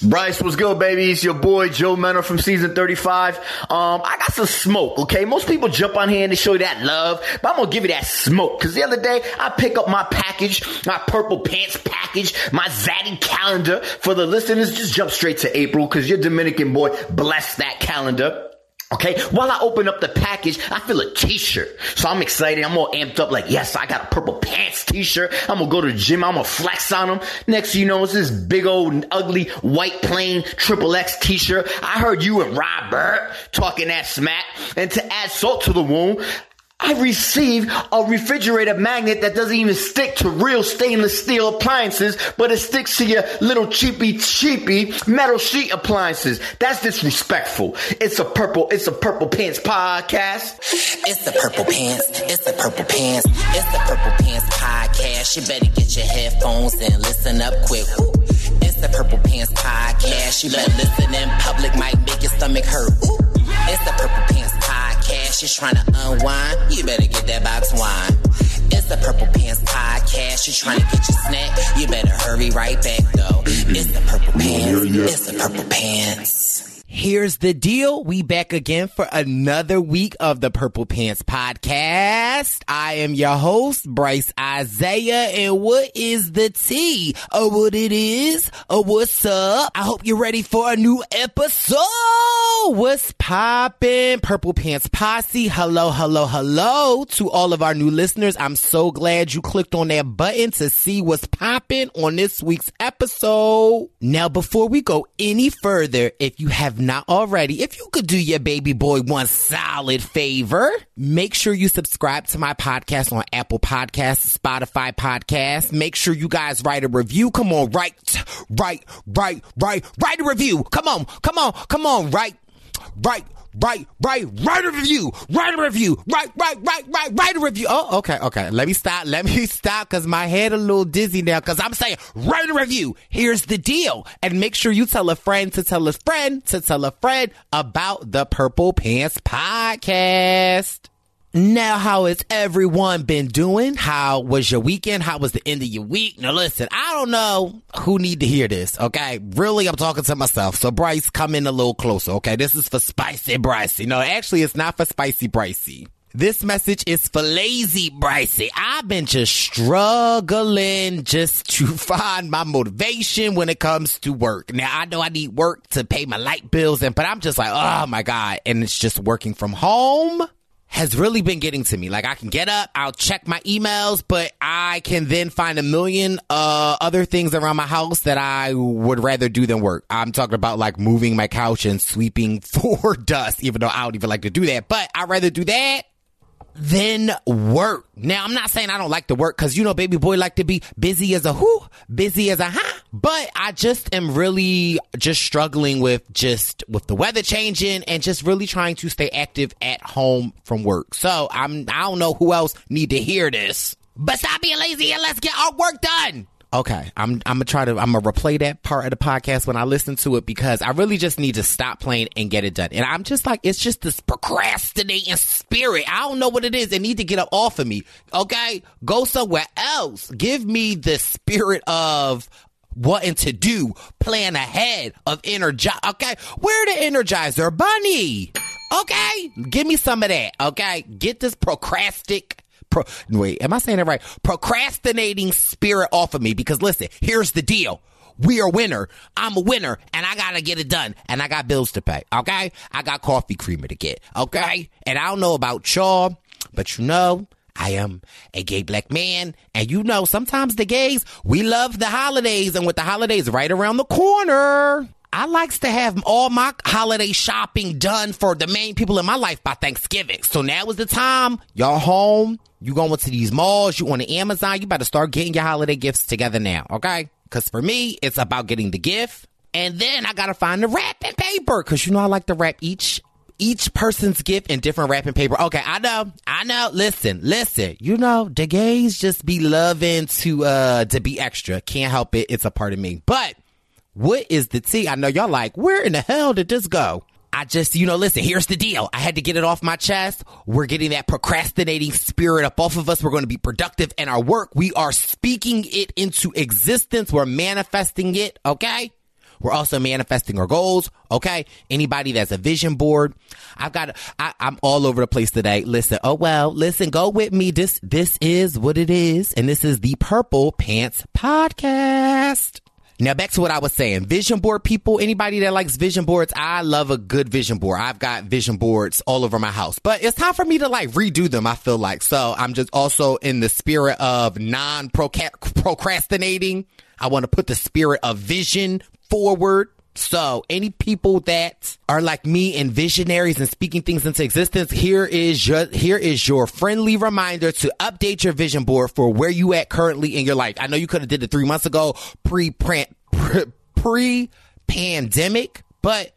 Bryce, what's good, baby? It's your boy Joe Mena from season 35. Um, I got some smoke, okay? Most people jump on here and they show you that love, but I'm gonna give you that smoke. Cause the other day, I pick up my package, my purple pants package, my Zaddy calendar. For the listeners, just jump straight to April, cause your Dominican boy blessed that calendar. Okay, while I open up the package, I feel a t-shirt. So I'm excited. I'm all amped up like, yes, I got a purple pants t-shirt. I'm gonna go to the gym. I'm gonna flex on them. Next you know, it's this big old ugly white plain triple X t-shirt. I heard you and Robert talking that smack. And to add salt to the wound, I received a refrigerator magnet that doesn't even stick to real stainless steel appliances, but it sticks to your little cheapy cheapy metal sheet appliances. That's disrespectful. It's a purple, it's a purple pants podcast. It's the purple pants, it's the purple pants, it's the purple pants podcast. You better get your headphones and listen up quick. It's the purple pants podcast. You better listen in public, might make your stomach hurt. It's the purple pants podcast. You're trying to unwind, you better get that box wine. It's the Purple Pants Podcast. You're trying to get your snack, you better hurry right back though. It's the Purple Pants. It's the Purple Pants. Here's the deal. We back again for another week of the Purple Pants podcast. I am your host, Bryce Isaiah. And what is the tea? Or what it is? Or what's up? I hope you're ready for a new episode. What's poppin'? Purple Pants Posse. Hello, hello, hello to all of our new listeners. I'm so glad you clicked on that button to see what's poppin' on this week's episode. Now, before we go any further, if you have not already, if you could do your baby boy one solid favor, make sure you subscribe to my podcast on Apple Podcasts, Spotify Podcasts. Make sure you guys write a review. Come on, write, write, write, write, write a review. Come on, come on, come on, write, write, write, write, write a review, write a review, write, write, write, write, write a review. Oh, okay, okay. Let me stop. Let me stop because my head a little dizzy now because I'm saying write a review. Here's the deal. And make sure you tell a friend to tell a friend to tell a friend about the Purple Pants podcast. Now, how has everyone been doing? How was your weekend? How was the end of your week? Now, listen, I don't know who need to hear this. Okay, really, I'm talking to myself. So, Bryce, come in a little closer. Okay, this is for Spicy Brycey. No, actually, it's not for Spicy Brycey. This message is for lazy Brycey. I've been just struggling just to find my motivation when it comes to work. Now I know I need work to pay my light bills and but I'm just like, oh my God. And it's just working from home has really been getting to me. Like I can get up, I'll check my emails, but I can then find a million uh, other things around my house that I would rather do than work. I'm talking about like moving my couch and sweeping for dust, even though I don't even like to do that. But I'd rather do that than work. Now, I'm not saying I don't like to work because, you know, baby boy like to be busy as a who, busy as a huh. But I just am really just struggling with just with the weather changing and just really trying to stay active at home from work. So I'm, I don't know who else need to hear this, but stop being lazy and let's get our work done. Okay, I'm I'm gonna try to I'm gonna replay that part of the podcast when I listen to it because I really just need to stop playing and get it done. And I'm just like it's just this procrastinating spirit. I don't know what it is. It need to get up off of me. Okay, go somewhere else. Give me the spirit of wanting to do, plan ahead of energize. Okay, where the energizer bunny? Okay, give me some of that. Okay, get this procrastic pro, wait, am I saying it right? Procrastinating spirit off of me because listen, here's the deal. We are winner. I'm a winner and I gotta get it done and I got bills to pay. Okay. I got coffee creamer to get. Okay. And I don't know about y'all, but you know, I am a gay black man. And you know, sometimes the gays, we love the holidays and with the holidays right around the corner, I likes to have all my holiday shopping done for the main people in my life by Thanksgiving. So now is the time. Y'all home. You going to these malls. You on the Amazon. You better start getting your holiday gifts together now. Okay. Cause for me, it's about getting the gift. And then I gotta find the wrapping paper. Cause you know I like to wrap each each person's gift in different wrapping paper. Okay, I know, I know. Listen, listen. You know, the gays just be loving to uh to be extra. Can't help it. It's a part of me. But what is the tea? I know y'all like, where in the hell did this go? I just, you know, listen, here's the deal. I had to get it off my chest. We're getting that procrastinating spirit up off of us. We're going to be productive in our work. We are speaking it into existence. We're manifesting it. Okay. We're also manifesting our goals. Okay. Anybody that's a vision board. I've got, I, I'm all over the place today. Listen. Oh, well, listen, go with me. This, this is what it is. And this is the Purple Pants Podcast. Now back to what I was saying. Vision board people, anybody that likes vision boards, I love a good vision board. I've got vision boards all over my house, but it's time for me to like redo them. I feel like so. I'm just also in the spirit of non procrastinating. I want to put the spirit of vision forward. So, any people that are like me and visionaries and speaking things into existence, here is your here is your friendly reminder to update your vision board for where you at currently in your life. I know you could have did it three months ago, pre pre pandemic, but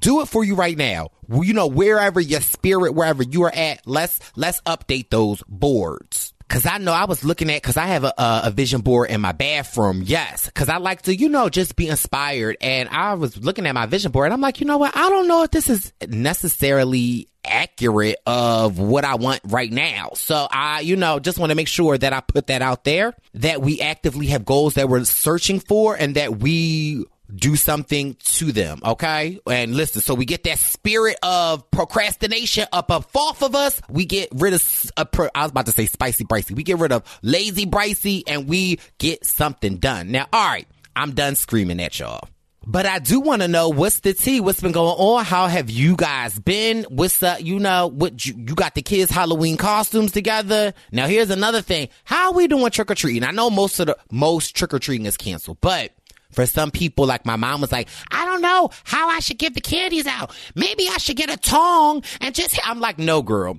do it for you right now. You know, wherever your spirit, wherever you are at, let's let's update those boards. Cause I know I was looking at, cause I have a, a vision board in my bathroom. Yes. Cause I like to, you know, just be inspired. And I was looking at my vision board and I'm like, you know what? I don't know if this is necessarily accurate of what I want right now. So I, you know, just want to make sure that I put that out there, that we actively have goals that we're searching for and that we do something to them, okay? And listen, so we get that spirit of procrastination up up off of us. We get rid of, uh, I was about to say spicy Brycey. We get rid of lazy Brycey and we get something done. Now, all right, I'm done screaming at y'all. But I do want to know what's the tea? What's been going on? How have you guys been? What's up? You know, what you, you got the kids Halloween costumes together. Now here's another thing. How are we doing trick or treating? I know most of the, most trick or treating is canceled, but for some people, like my mom was like, I don't know how I should give the candies out. Maybe I should get a tong and just, I'm like, no, girl.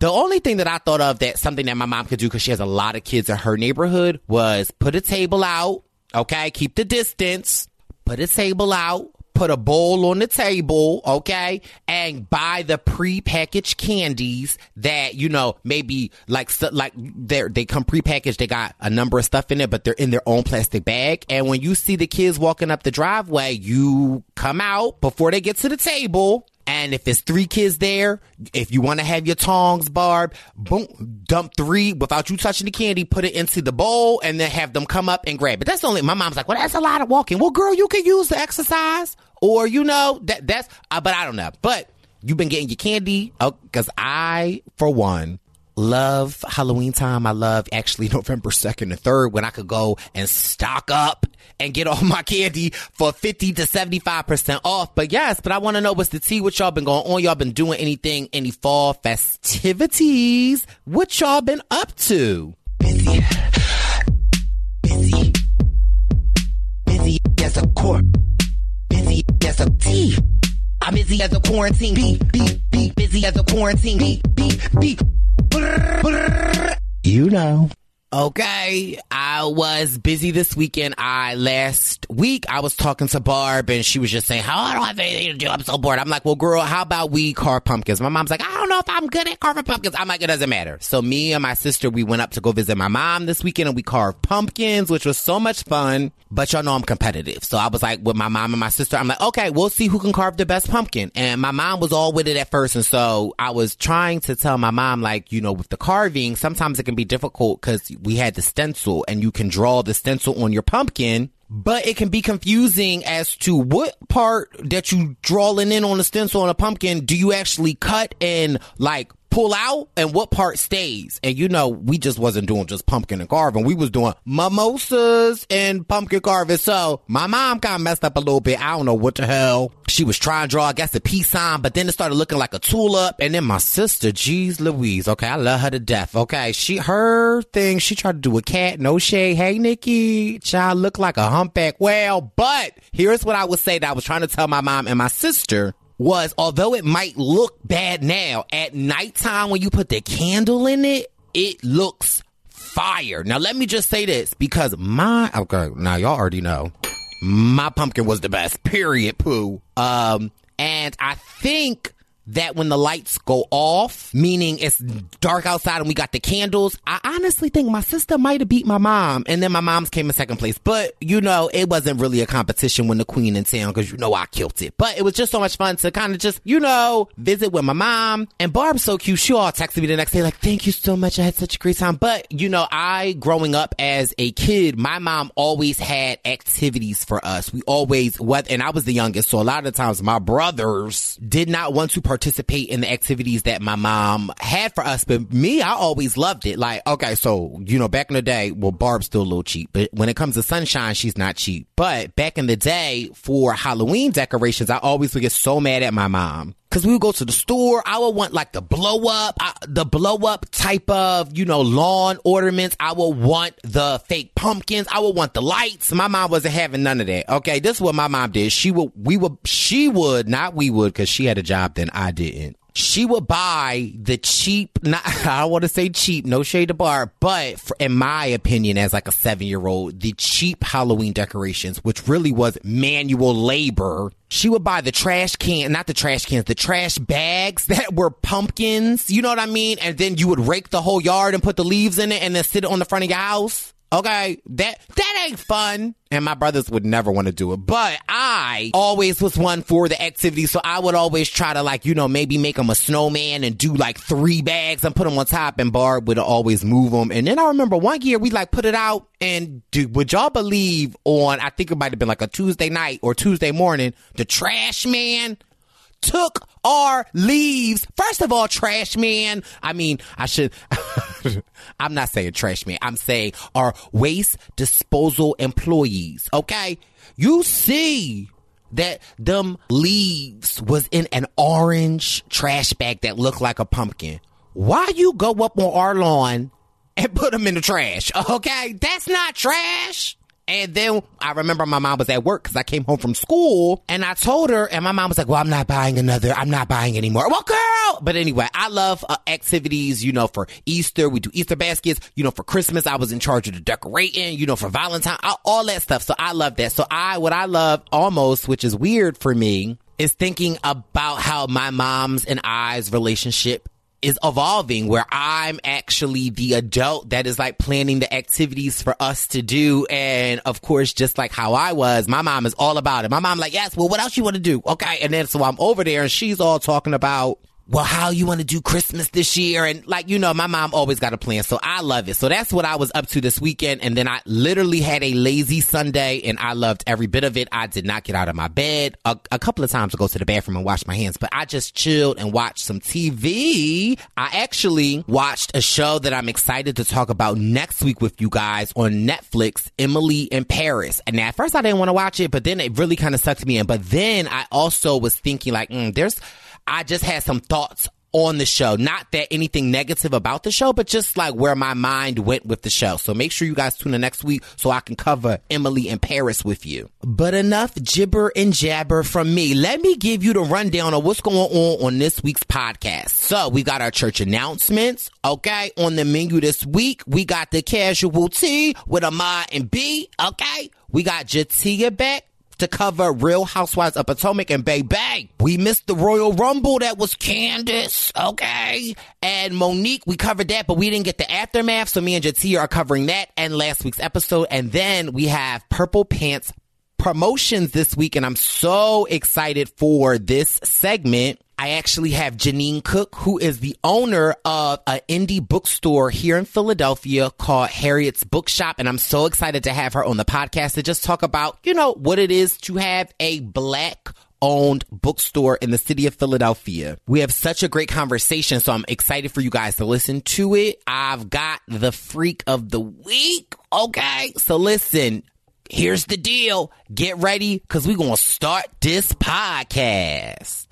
The only thing that I thought of that something that my mom could do because she has a lot of kids in her neighborhood was put a table out. Okay. Keep the distance. Put a table out put a bowl on the table, okay, and buy the pre-packaged candies that you know maybe like like they they come pre-packaged. They got a number of stuff in it, but they're in their own plastic bag. And when you see the kids walking up the driveway, you come out before they get to the table and if it's three kids there, if you want to have your tongs, Barb, boom, dump three without you touching the candy, put it into the bowl, and then have them come up and grab it. That's only my mom's like, well, that's a lot of walking. Well, girl, you can use the exercise, or you know that that's. Uh, but I don't know. But you've been getting your candy because uh, I, for one, love Halloween time. I love actually November 2nd and 3rd when I could go and stock up and get all my candy for 50 to 75% off. But yes, but I want to know what's the tea? What y'all been going on? Y'all been doing anything, any fall festivities? What y'all been up to? Busy. Busy. Busy as a court. Busy as a tea. I'm busy as a quarantine. Be, be, be busy as a quarantine. Be, be, be. You know. Okay, I was busy this weekend. I last week I was talking to Barb and she was just saying, "How I don't have anything to do. I'm so bored." I'm like, "Well, girl, how about we carve pumpkins?" My mom's like, "I don't know if I'm good at carving pumpkins." I'm like, "It doesn't matter." So me and my sister we went up to go visit my mom this weekend and we carved pumpkins, which was so much fun. But y'all know I'm competitive, so I was like with my mom and my sister. I'm like, "Okay, we'll see who can carve the best pumpkin." And my mom was all with it at first, and so I was trying to tell my mom, like, you know, with the carving, sometimes it can be difficult because we had the stencil and you can draw the stencil on your pumpkin but it can be confusing as to what part that you drawing in on the stencil on a pumpkin do you actually cut and like pull out and what part stays. And you know, we just wasn't doing just pumpkin and carving. We was doing mimosas and pumpkin carving. So my mom kind of messed up a little bit. I don't know what the hell. She was trying to draw, I guess, a peace sign, but then it started looking like a tulip. And then my sister, geez Louise. Okay. I love her to death. Okay. She, her thing, she tried to do a cat, no shade. Hey, Nikki, child look like a humpback whale. But here's what I would say that I was trying to tell my mom and my sister was although it might look bad now, at nighttime when you put the candle in it, it looks fire. Now let me just say this because my okay, now y'all already know my pumpkin was the best. Period. Poo. Um, and I think that when the lights go off, meaning it's dark outside and we got the candles, I honestly think my sister might have beat my mom and then my mom's came in second place. But you know, it wasn't really a competition when the queen in town because you know I killed it. But it was just so much fun to kind of just, you know, visit with my mom. And Barb's so cute. She all texted me the next day like, thank you so much. I had such a great time. But you know, I growing up as a kid, my mom always had activities for us. We always, what, and I was the youngest. So a lot of the times my brothers did not want to participate in the activities that my mom had for us. But me, I always loved it. Like, okay, so, you know, back in the day, well, Barb's still a little cheap, but when it comes to sunshine, she's not cheap. But back in the day for Halloween decorations, I always would get so mad at my mom Cause we would go to the store. I would want like the blow up, uh, the blow up type of, you know, lawn ornaments. I would want the fake pumpkins. I would want the lights. My mom wasn't having none of that. Okay. This is what my mom did. She would, we would, she would, not we would, cause she had a job then I didn't she would buy the cheap, not, I don't want to say cheap, no shade to bar, but for, in my opinion, as like a seven year old, the cheap Halloween decorations, which really was manual labor. She would buy the trash can, not the trash cans, the trash bags that were pumpkins. You know what I mean? And then you would rake the whole yard and put the leaves in it and then sit it on the front of your house. Okay, that that ain't fun. And my brothers would never want to do it. But I always was one for the activity. So I would always try to like, you know, maybe make them a snowman and do like three bags and put them on top and Barb would always move them. And then I remember one year we like put it out and dude, would y'all believe on, I think it might have been like a Tuesday night or Tuesday morning, the trash man took our leaves. First of all, trash man. I mean, I should, I'm not saying trash man. I'm saying our waste disposal employees. Okay. You see that them leaves was in an orange trash bag that looked like a pumpkin. Why you go up on our lawn and put them in the trash? Okay. That's not trash. And then I remember my mom was at work because I came home from school and I told her, and my mom was like, Well, I'm not buying another. I'm not buying anymore. Well, girl. But anyway, I love uh, activities, you know, for Easter. We do Easter baskets. You know, for Christmas, I was in charge of the decorating, you know, for Valentine, all that stuff. So I love that. So I, what I love almost, which is weird for me, is thinking about how my mom's and I's relationship is evolving where I'm actually the adult that is like planning the activities for us to do. And of course, just like how I was, my mom is all about it. My mom like, yes, well, what else you want to do? Okay. And then so I'm over there and she's all talking about well, how you want to do Christmas this year? And like, you know, my mom always got a plan. So I love it. So that's what I was up to this weekend. And then I literally had a lazy Sunday and I loved every bit of it. I did not get out of my bed a, a couple of times to go to the bathroom and wash my hands, but I just chilled and watched some TV. I actually watched a show that I'm excited to talk about next week with you guys on Netflix, Emily in Paris. And now at first I didn't want to watch it, but then it really kind of sucked me in. But then I also was thinking like, mm, there's, I just had some thoughts on the show. Not that anything negative about the show, but just like where my mind went with the show. So make sure you guys tune in next week so I can cover Emily in Paris with you. But enough gibber and jabber from me. Let me give you the rundown of what's going on on this week's podcast. So we got our church announcements. Okay. On the menu this week, we got the casual tea with Ahmad and B. Okay. We got Jatia back to cover Real Housewives of Potomac and Bay Bay. We missed the Royal Rumble that was Candiace, okay? And Monique, we covered that, but we didn't get the aftermath, so me and Jatia are covering that and last week's episode. And then we have Purple Pants promotions this week, and I'm so excited for this segment. I actually have Jeannine Cook, who is the owner of an indie bookstore here in Philadelphia called Harriett's Bookshop. And I'm so excited to have her on the podcast to just talk about, you know, what it is to have a black owned bookstore in the city of Philadelphia. We have such a great conversation, so I'm excited for you guys to listen to it. I've got the freak of the week. Okay. So listen, here's the deal. Get ready because we're going to start this podcast.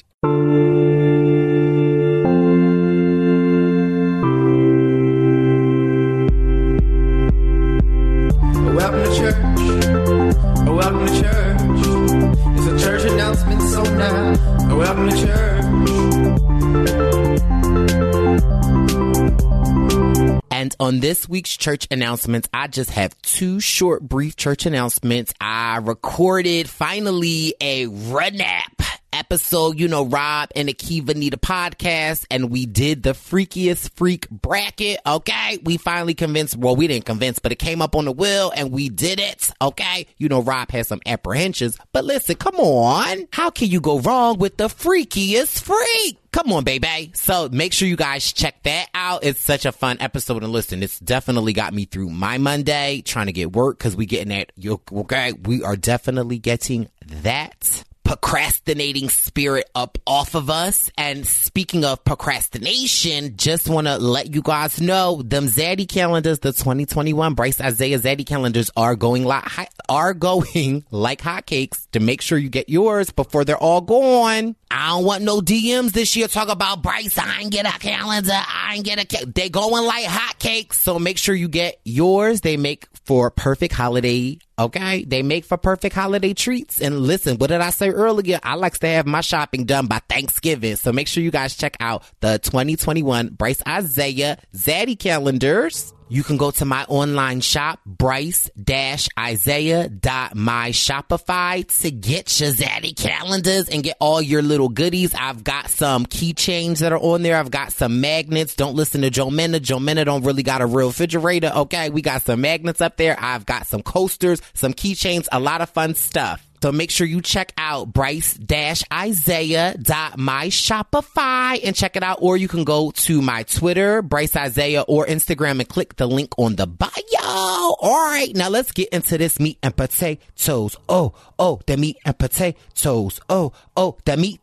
On this week's church announcements, I just have two short, brief church announcements. I recorded finally a Renap episode, you know, Rob and the Kiva need a podcast and we did the freakiest freak bracket. Okay. We finally convinced, well, we didn't convince, but it came up on the wheel and we did it. Okay. You know, Rob has some apprehensions, but listen, come on. How can you go wrong with the freakiest freak? Come on, baby. So make sure you guys check that out. It's such a fun episode and listen, it's definitely got me through my Monday trying to get work because we getting that. Okay. We are definitely getting that procrastinating spirit up off of us. And speaking of procrastination, just want to let you guys know them Zaddy calendars, the 2021 Bryce Isaiah Zaddy calendars are going like are going like hotcakes to make sure you get yours before they're all gone. I don't want no DMs this year talk about Bryce. I ain't get a calendar. I ain't get a. They going like hotcakes. So make sure you get yours. They make for perfect holiday. Okay, they make for perfect holiday treats. And listen, what did I say earlier? I like to have my shopping done by Thanksgiving. So make sure you guys check out the 2021 Bryce Isaiah Zaddy calendars. You can go to my online shop, bryce-isaiah.myshopify to get your Zaddy calendars and get all your little goodies. I've got some keychains that are on there. I've got some magnets. Don't listen to Joe Mena. Joe Mena don't really got a real refrigerator. Okay. We got some magnets up there. I've got some coasters, some keychains, a lot of fun stuff. So make sure you check out bryce-isaiah.myshopify and check it out. Or you can go to my Twitter, Bryce Isaiah, or Instagram and click the link on the bio. All right. Now let's get into this meat and potatoes. Oh, oh, the meat and potatoes. Oh, oh, the meat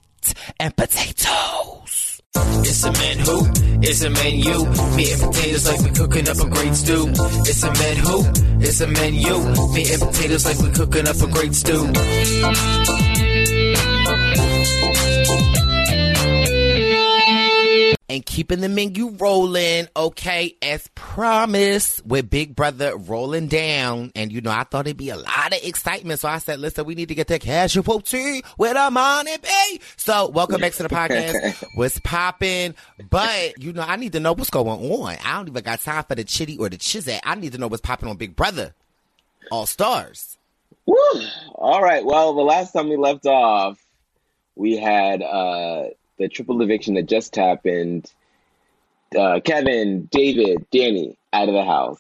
and potatoes. It's a man who, it's a menu. Meat and potatoes like we cooking up a great stew. It's a man who, it's a menu. Meat and potatoes like we cooking up a great stew. And keeping the menu rolling. Okay, as promised, with Big Brother rolling down. And you know, I thought it'd be a lot of excitement. So I said, listen, we need to get that casualty with the money be. So welcome back to the podcast. what's popping? But you know, I need to know what's going on. I don't even got time for the chitty or the chizat. I need to know what's popping on Big Brother. All stars. Woo! All right. Well, the last time we left off, we had uh the triple eviction that just happened. Uh, Kevin, David, Danny out of the house.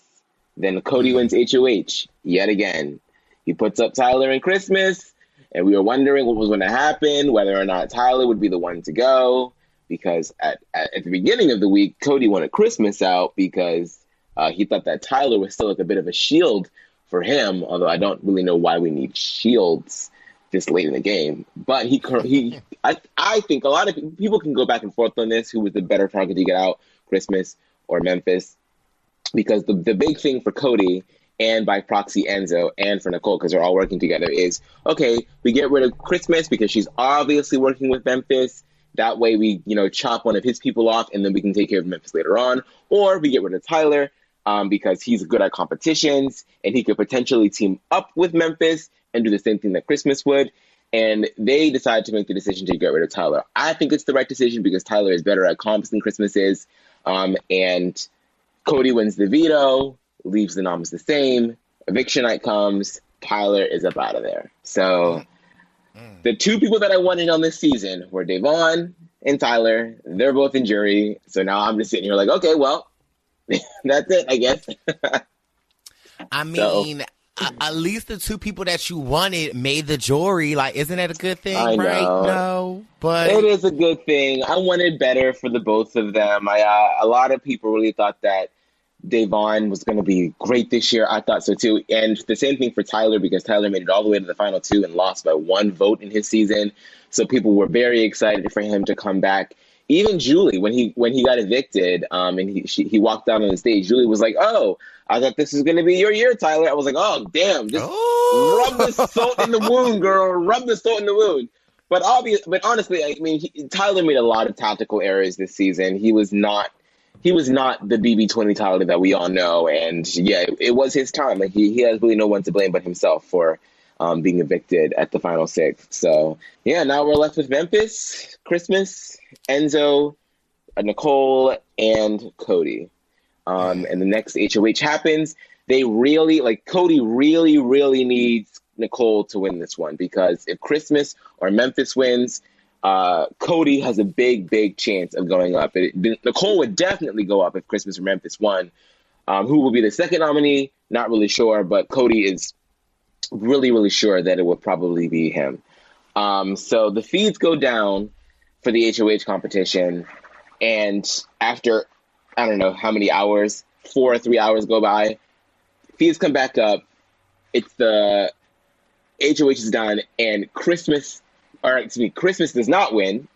Then Cody wins HOH yet again. He puts up Tyler and Christmas, and we were wondering what was going to happen, whether or not Tyler would be the one to go. Because at, at, at the beginning of the week, Cody wanted Christmas out because uh, he thought that Tyler was still like a bit of a shield for him. Although I don't really know why we need shields this late in the game. But he he I I think a lot of people can go back and forth on this. Who was the better target to get out, Christmas or Memphis? Because the the big thing for Cody and by proxy Enzo and for Nicole because they're all working together is okay. We get rid of Christmas because she's obviously working with Memphis. That way, we you know chop one of his people off, and then we can take care of Memphis later on. Or we get rid of Tyler um, because he's good at competitions and he could potentially team up with Memphis and do the same thing that Christmas would. And they decided to make the decision to get rid of Tyler. I think it's the right decision because Tyler is better at comps than Christmas is. Um, and Cody wins the veto, leaves the noms the same. Eviction night comes. Tyler is up out of there. So the two people that I wanted on this season were Da'Vonne and Tyler. They're both in jury. So now I'm just sitting here like, okay, well, that's it, I guess. I mean, so, at least the two people that you wanted made the jury. Like, isn't that a good thing, I right? Know. No, but it is a good thing. I wanted better for the both of them. I uh, a lot of people really thought that Da'Vonne was going to be great this year. I thought so too, and the same thing for Tyler because Tyler made it all the way to the final two and lost by one vote in his season. So people were very excited for him to come back even Julie, when he when he got evicted, um, and he she, he walked down on the stage, Julie was like, "Oh, I thought this was going to be your year, Tyler." I was like, "Oh, damn, just oh. rub the salt in the wound, girl. Rub the salt in the wound." But obvious, but honestly, I mean, he, Tyler made a lot of tactical errors this season. He was not he was not the BB twenty Tyler that we all know, and yeah, it, it was his time. Like he he has really no one to blame but himself for um, being evicted at the final six. So yeah, now we're left with Memphis, Christmas, Enzo, Nicole, and Cody. Um, and the next HOH happens. They really like Cody. Really, really needs Nicole to win this one because if Christmas or Memphis wins, uh, Cody has a big, big chance of going up. It, Nicole would definitely go up if Christmas or Memphis won. Um, who will be the second nominee? Not really sure, but Cody is really, really sure that it would probably be him. Um, so the feeds go down for the HOH competition, and after I don't know how many hours, four or three hours go by, feeds come back up. It's the HOH is done, and Christmas, or excuse me, Christmas does not win.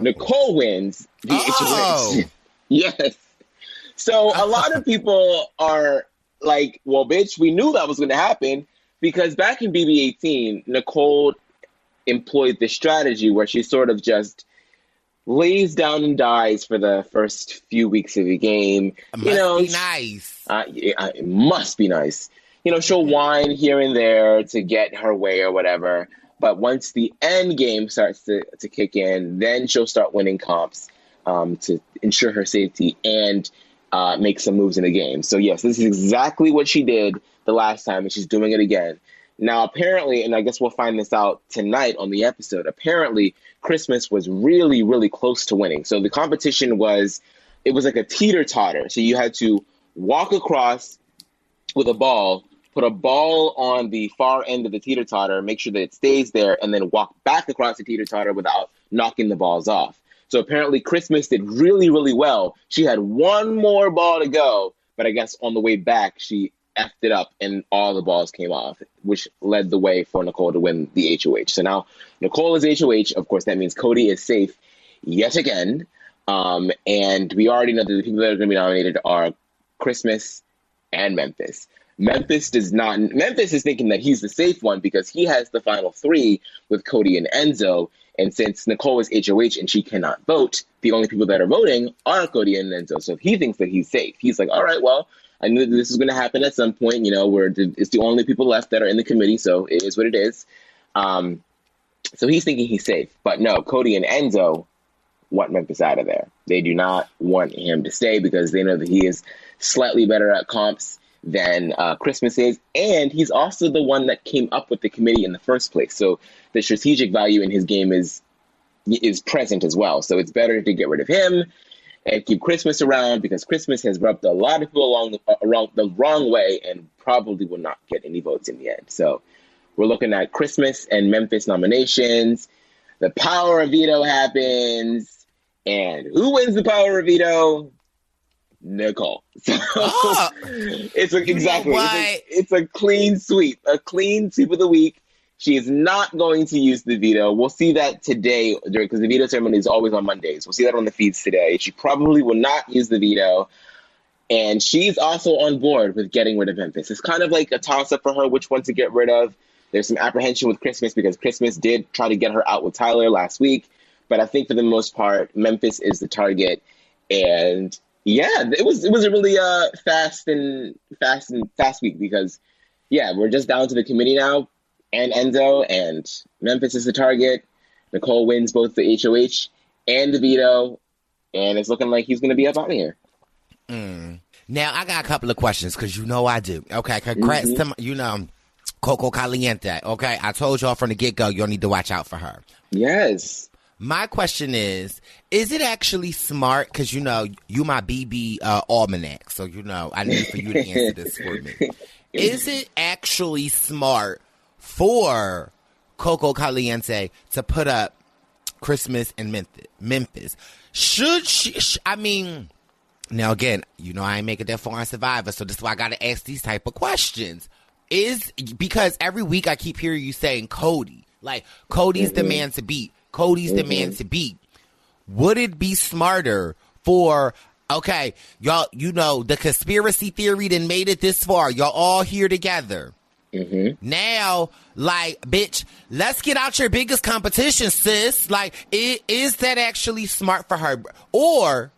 Nicole wins the Oh. HOH. yes. So a lot of people are like, well, bitch, we knew that was going to happen because back in BB18, Nicole employed this strategy where she sort of just lays down and dies for the first few weeks of the game. Must you know, be nice. uh, it, uh, it must be nice. You know, she'll whine here and there to get her way or whatever. But once the end game starts to, to kick in, then she'll start winning comps um, to ensure her safety and uh, make some moves in the game. So, yes, this is exactly what she did the last time, and she's doing it again. Now, apparently, and I guess we'll find this out tonight on the episode, apparently, Christmas was really, really close to winning. So the competition was, it was like a teeter totter. So you had to walk across with a ball, put a ball on the far end of the teeter totter, make sure that it stays there, and then walk back across the teeter totter without knocking the balls off. So apparently, Christmas did really, really well. She had one more ball to go, but I guess on the way back, she effed it up and all the balls came off, which led the way for Nicole to win the HOH. So now Nicole is HOH. Of course, that means Cody is safe yet again. Um, and we already know that the people that are going to be nominated are Christmas and Memphis. Memphis does not. Memphis is thinking that he's the safe one because he has the final three with Cody and Enzo. And since Nicole is HOH and she cannot vote, the only people that are voting are Cody and Enzo. So if he thinks that he's safe. He's like, all right, well, I knew this was going to happen at some point. You know, where it's the only people left that are in the committee, so it is what it is. Um, so he's thinking he's safe. But no, Cody and Enzo want Memphis out of there. They do not want him to stay because they know that he is slightly better at comps than uh, Christmas is, and he's also the one that came up with the committee in the first place. So the strategic value in his game is is present as well. So it's better to get rid of him and keep Christmas around because Christmas has rubbed a lot of people along the, around the wrong way and probably will not get any votes in the end. So we're looking at Christmas and Memphis nominations. The power of veto happens, and who wins the power of veto? Nicole. So Oh. it's a, exactly it's a, it's a clean sweep, a clean sweep of the week. She is not going to use the veto. We'll see that today during because the veto ceremony is always on Mondays. We'll see that on the feeds today. She probably will not use the veto. And she's also on board with getting rid of Memphis. It's kind of like a toss up for her which one to get rid of. There's some apprehension with Christmas because Christmas did try to get her out with Tyler last week. But I think for the most part, Memphis is the target. And yeah, it was it was a really uh fast and fast and fast week because yeah, we're just down to the committee now and Enzo and Memphis is the target. Nicole wins both the HOH and the veto, and it's looking like he's gonna be up out of here. Now I got a couple of questions because you know I do. Okay, congrats Mm-hmm. to my, you know Coco Caliente. Okay, I told y'all from the get go you'll need to watch out for her. Yes. My question is: Is it actually smart? Because you know you my BB uh, almanac, so you know I need for you to answer this for me. Is it actually smart for Coco Caliente to put up Christmas in Memphis? Memphis should she? Sh- I mean, now again, you know I ain't making that foreign survivor, so this is why I got to ask these type of questions. Is because every week I keep hearing you saying Cody, like Cody's the man to beat. Cody's the man mm-hmm. to beat. Would it be smarter for okay, y'all? You know the conspiracy theory that made it this far. Y'all all here together. Mm-hmm. Now, like, bitch, let's get out your biggest competition, sis. Like, i- is that actually smart for her? Or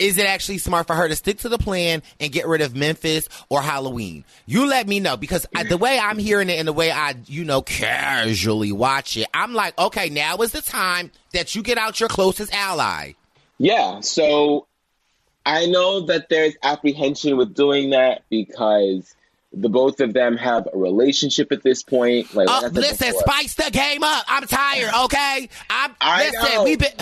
is it actually smart for her to stick to the plan and get rid of Memphis or Halloween? You let me know because I, the way I'm hearing it and the way I, you know, casually watch it, I'm like, okay, now is the time that you get out your closest ally. Yeah, so I know that there's apprehension with doing that because the both of them have a relationship at this point. Like, Uh, listen, before, spice the game up. I'm tired. Okay, I'm. I listen, know. we've been.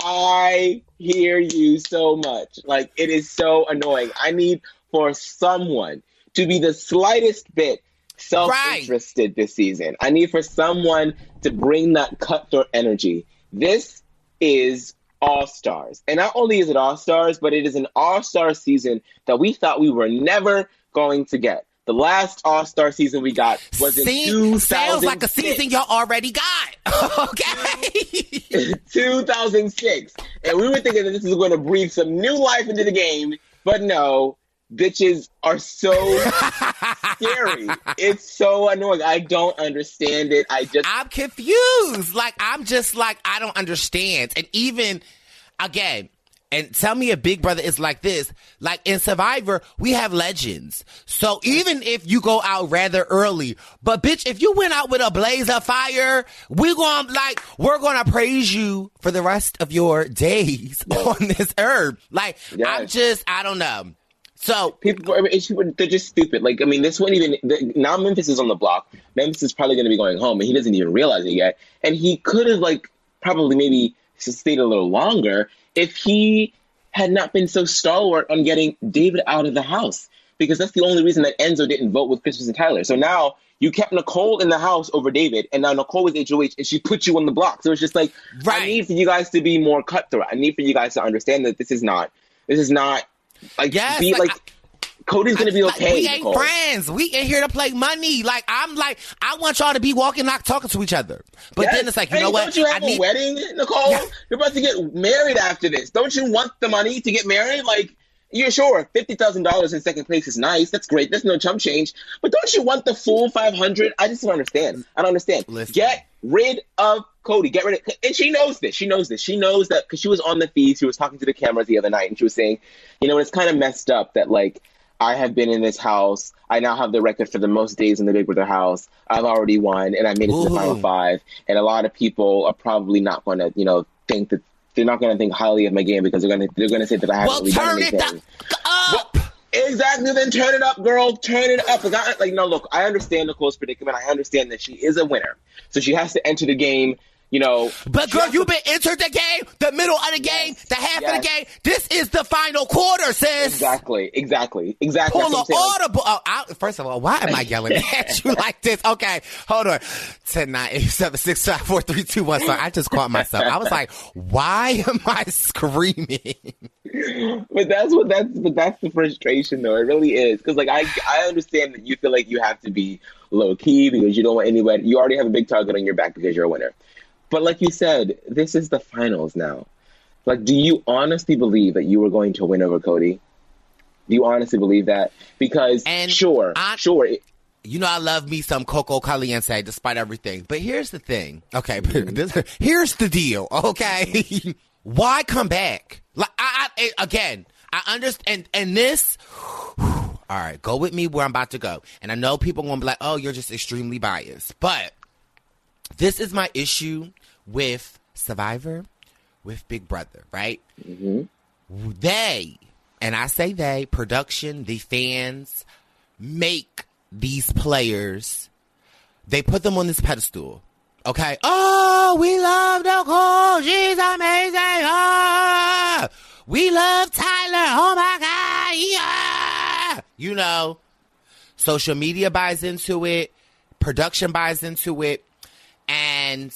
I hear you so much. Like it is so annoying. I need for someone to be the slightest bit self-interested this season. I need for someone to bring that cutthroat energy. This is All Stars. And not only is it All Stars, but it is an All Star season that we thought we were never going to get. The last All Star season we got was in See, 2006. sounds like a season y'all already got. okay. 2006. And we were thinking that this was going to breathe some new life into the game, but no, bitches are so scary. It's so annoying. I don't understand it. I just I'm confused. Like I'm just like I don't understand. And even again, and tell me if Big Brother is like this. Like in Survivor, we have legends. So even if you go out rather early, but bitch, if you went out with a blaze of fire, we going to like we're gonna praise you for the rest of your days on this earth. Like I'm just I don't know. So people, I mean, they're just stupid. Like, I mean, this one even the, now Memphis is on the block. Memphis is probably going to be going home, and he doesn't even realize it yet. And he could have like probably maybe stayed a little longer if he had not been so stalwart on getting David out of the house, because that's the only reason that Enzo didn't vote with Christmas and Tyler. So now. You kept Nicole in the house over David, and now Nicole was HOH, and she put you on the block. So it's just like Right. I need for you guys to be more cutthroat. I need for you guys to understand that this is not, this is not like Yes, be like, like, Cody's gonna be Like, okay. we ain't friends. We in here to play money. Like I'm like, I want y'all to be walking, not talking to each other. But Yes. then it's like, you Hey, know what? Don't you have I need. a wedding, Nicole? Yeah. You're about to get married after this. Don't you want the money to get married? Like, you're sure fifty thousand dollars in second place is nice. That's great. That's no chump change. But don't you want the full five hundred? I just don't understand. I don't understand. Listen. Get rid of Cody. Get rid of. And she knows this. She knows this. She knows that because she was on the feed. She was talking to the cameras the other night, and she was saying, you know, it's kind of messed up that like. I have been in this house. I now have the record for the most days in the Big Brother house. I've already won, and I made it to the final five. And a lot of people are probably not going to, you know, think that they're not going to think highly of my game because they're going to they're going to say that I haven't Well, really done anything. Well, turn it up. Exactly. Then turn it up, girl. Turn it up. Like, I, like, no, look, I understand Nicole's predicament. I understand that she is a winner, so she has to enter the game. You know, But girl, you've been entered the game, the middle of the game, the half of the game. This is the final quarter, sis. exactly, exactly, exactly. Pull an what Like, audible. Oh, I, first of all, why am I yelling at you like this? Okay, hold on. 10, 9, 8, 7, 6, 5, 4, 3, 2, 1. Sorry, I just caught myself. I was like, why am I screaming? but that's what that's but that's the frustration though. It really is because like I I understand that you feel like you have to be low key because you don't want anybody. You already have a big target on your back because you're a winner. But like you said, this is the finals now. Like, do you honestly believe that you were going to win over Cody? Do you honestly believe that? Because And sure, I- sure, it, You know, I love me some Coco Caliente despite everything. But here's the thing. Okay, this, here's the deal. Okay, why come back? Like, I, I again, I understand. And, and this, all right, go with me where I'm about to go. And I know people gonna be like, "Oh, you're just extremely biased," but this is my issue with Survivor, with Big Brother, right? They, and I say they, production, the fans, make these players, they put them on this pedestal. Okay. Oh, we love Nicole. She's amazing. Ah, we love Tyler. Oh my God. Yeah. You know, social media buys into it, production buys into it, and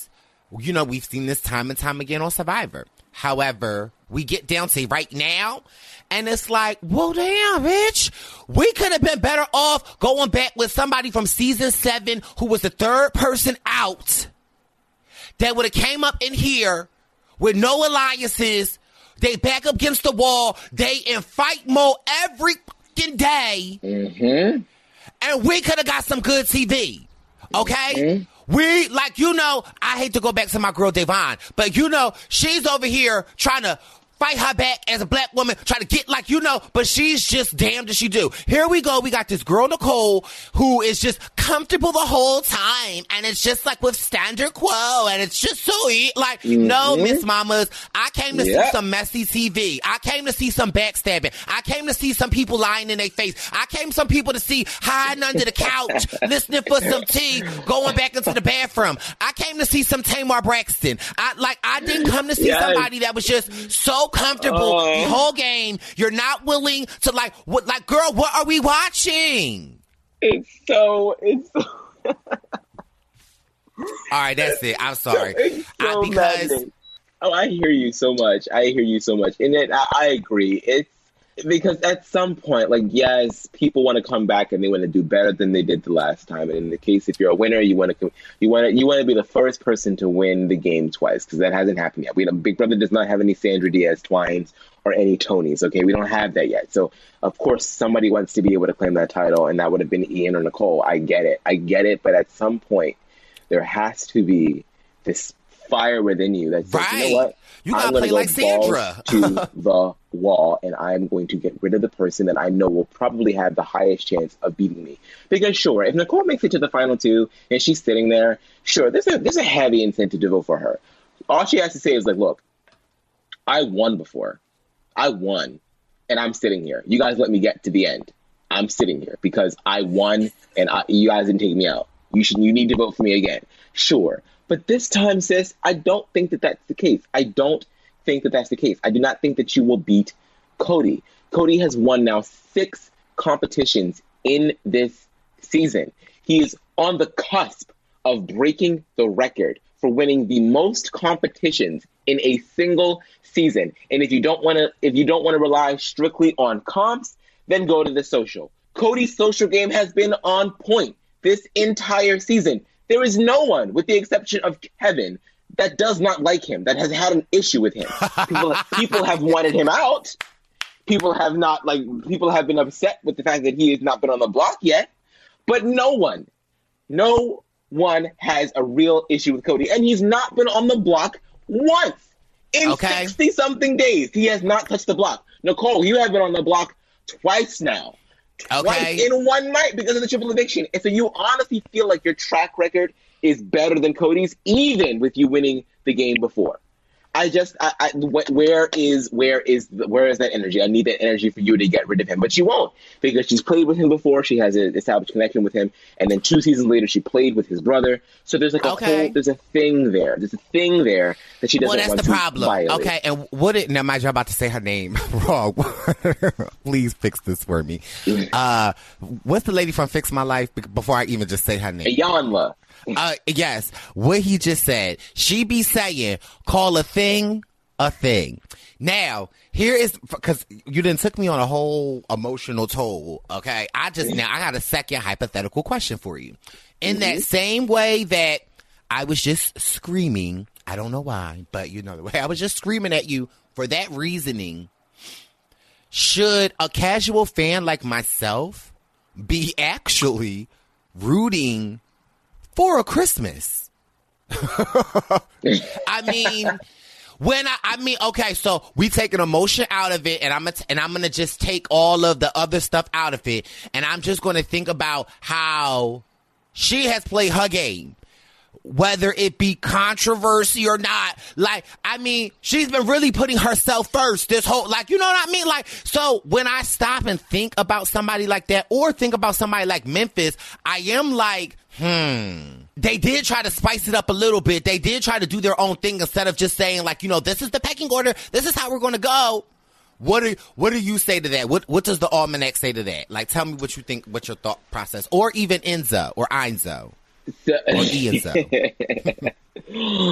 you know, we've seen this time and time again on Survivor. However, we get down to right now, and it's like, well, damn, bitch, we could have been better off going back with somebody from season seven who was the third person out that would have came up in here with no alliances. They back up against the wall. They in fight mode every fucking day mm-hmm. and we could have got some good TV. Okay? Mm-hmm. We, like, you know, I hate to go back to my girl Da'Vonne, but you know, she's over here trying to fight her back as a black woman, try to get like you know, but she's just damned as she do. Here we go. We got this girl Nicole who is just comfortable the whole time, and it's just like with standard quo, and it's just so e- like no, mm-hmm. Miss Mamas. I came to see some messy TV. I came to see some backstabbing. I came to see some people lying in their face. I came some people to see hiding under the couch, listening for some tea, going back into the bathroom. I came to see some Tamar Braxton. I like I didn't come to see Yes. somebody that was just so comfortable Oh. the whole game. You're not willing to like what like girl, what are we watching? It's so it's so, All right, that's it. I'm sorry. it's I, so because maddening. Oh, I hear you so much. I hear you so much, and it, I, I agree. It's because at some point, like yes, people want to come back and they want to do better than they did the last time. And in the case, if you're a winner, you want to you want to you want to be the first person to win the game twice because that hasn't happened yet. We Big Brother does not have any Sandra Diaz Twines or any Tonys. Okay, we don't have that yet. So of course, somebody wants to be able to claim that title, and that would have been Ian or Nicole. I get it. I get it. But at some point, there has to be this fire within you that says, you Right. know what? You gotta I'm gonna play go like Sandra." to the wall, and I'm going to get rid of the person that I know will probably have the highest chance of beating me. Because sure, if Nicole makes it to the final two and she's sitting there, sure, there's a there's a heavy incentive to vote for her. All she has to say is like, look, I won before. I won, and I'm sitting here. You guys let me get to the end. I'm sitting here because I won, and I, you guys didn't take me out. You should. You need to vote for me again. Sure, but this time, sis, I don't think that that's the case. I don't think that that's the case. I do not think that you will beat Cody. Cody has won now six competitions in this season. He is on the cusp of breaking the record for winning the most competitions in a single season. And if you don't want to if you don't want to rely strictly on comps, then go to the social. Cody's social game has been on point this entire season. There is no one, with the exception of Kevin, that does not like him, that has had an issue with him. People, people have wanted him out. People have not like people have been upset with the fact that he has not been on the block yet. But no one, no one has a real issue with Cody, and he's not been on the block once in Okay. sixty something days. He has not touched the block. Nicole, you have been on the block twice now. Twice Okay. in one night because of the triple eviction. And so you honestly feel like your track record is better than Cody's, even with you winning the game before. I just, I, I, where is, where is, where is that energy? I need that energy for you to get rid of him, but she won't because she's played with him before. She has an established connection with him, and then two seasons later, she played with his brother. So there's like a Okay. whole, there's a thing there. There's a thing there that she doesn't Well, that's want the to problem. violate. Okay, and what it now? Mind you, I'm about to say her name wrong. Please fix this for me. Uh, what's the lady from Fix My Life? Before I even just say her name. Iyanla. Uh, yes, what he just said. She be saying, call a thing a thing. Now, here is because you didn't took me on a whole emotional toll. Okay, I just now I got a second hypothetical question for you. In that mm-hmm. same way that I was just screaming, I don't know why, but you know the way I was just screaming at you for that reasoning. Should a casual fan like myself be actually rooting for a Christmas. I mean, when I, I mean, okay, so we take an emotion out of it, and I'm t- and I'm gonna just take all of the other stuff out of it, and I'm just gonna think about how she has played her game. Whether it be controversy or not, like, I mean, she's been really putting herself first this whole, like, you know what I mean? Like, so when I stop and think about somebody like that or think about somebody like Memphis, I am like, hmm, they did try to spice it up a little bit. They did try to do their own thing instead of just saying like, you know, this is the pecking order. This is how we're going to go. What do what do you say to that? What what does the almanac say to that? Like, tell me what you think. What's your thought process, or even Enzo or Einzo So, or Ianzo?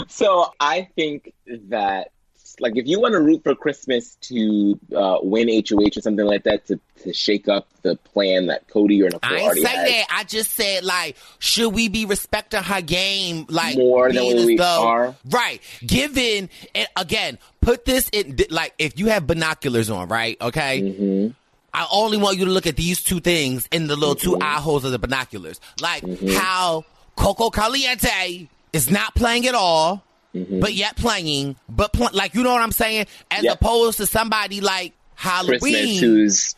so I think that like if you want to root for Christmas to uh, win HOH or something like that to, to shake up the plan that Cody or Nicole I ain't already say has, that. I just said like, should we be respecting her game like More than we though- are? Right. Given and again, put this in like if you have binoculars on, right? Okay. Mm-hmm. I only want you to look at these two things in the little two Mm-hmm. eye holes of the binoculars, like how Coco Caliente is not playing at all. But yet playing, but pl- like you know what I'm saying, as Yep. opposed to somebody like Christmas, Halloween who's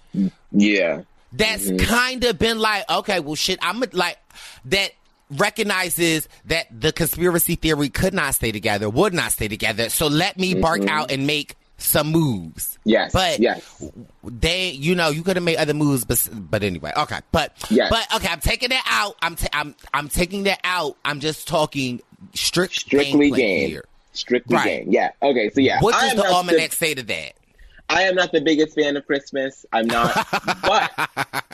yeah, that's Mm-hmm. kind of been like, okay, well, shit, I'm a- like that recognizes that the conspiracy theory could not stay together, would not stay together. So let me bark out and make some moves. Yes, But yes, they, you know, you could have made other moves, but but anyway, okay. But Yes. but okay, I'm taking that out. I'm ta- I'm I'm taking that out. I'm just talking strict strictly game, here. strictly Right. game. Yeah, okay, so yeah, What does the almanac say to that? I am not the biggest fan of Christmas. I'm not, but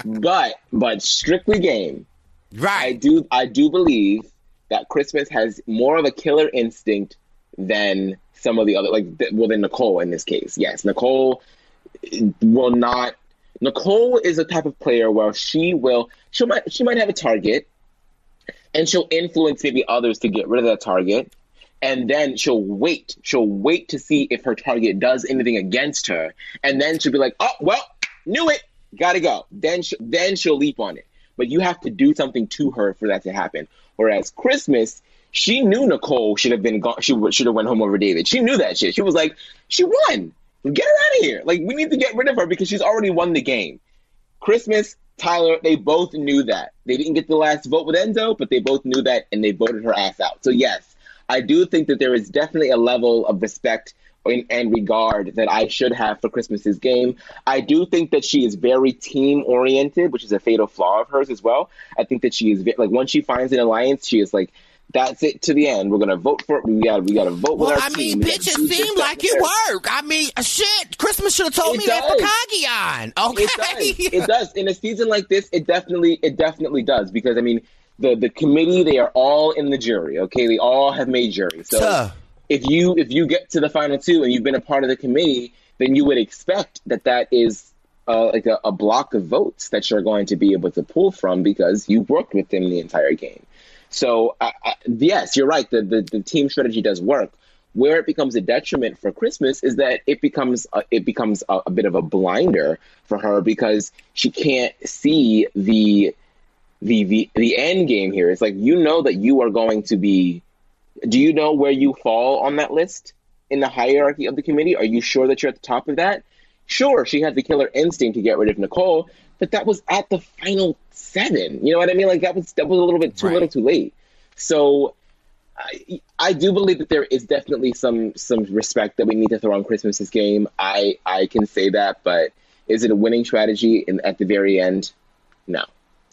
but but strictly game. Right. I do I do believe that Christmas has more of a killer instinct than some of the other like well than Nicole in this case. Yes, Nicole eh, will not Nicole is a type of player where she will she might she might have a target and she'll influence maybe others to get rid of that target and then she'll wait. She'll wait to see if her target does anything against her and then she'll be like oh well knew it. Gotta go. Then she, then she'll leap on it. But you have to do something to her for that to happen. Whereas christmas she knew nicole should have been gone she should have went home over david she knew that shit she was like she won get her out of here like we need to get rid of her because she's already won the game Christmas, Tyler, they both knew that. They didn't get the last vote with Enzo, but they both knew that and they voted her ass out. So, yes, I do think that there is definitely a level of respect and, and regard that I should have for Christmas's game. I do think that she is very team oriented, which is a fatal flaw of hers as well. I think that she is like once she finds an alliance, she is like, that's it to the end. We're gonna vote for it. We got we got to vote Well, with our I mean, team. Bitch, it seemed like it worked. I mean, uh, shit, Christmas should have told It me that for does. Kagion. Okay. It does. It does. In a season like this, it definitely, it definitely does. Because I mean, the the committee, they are all in the jury. Okay, they all have made jury. So Tuh. if you if you get to the final two and you've been a part of the committee, then you would expect that that is. Uh, like a, a block of votes that you're going to be able to pull from because you worked with them the entire game. So yes, you're right. The, the the team strategy does work. Where it becomes a detriment for Christmas is that it becomes a, it becomes a, a bit of a blinder for her because she can't see the the the the end game here. It's like you know that you are going to be. Do you know where you fall on that list in the hierarchy of the committee? Are you sure that you're at the top of that? Sure, she had the killer instinct to get rid of Nicole, but that was at the final seven. You know what I mean? Like that was that was a little bit too Right. little, too late. So. I, I do believe that there is definitely some some respect that we need to throw on Christmas's game. I I can say that, but is it a winning strategy in, at the very end? No,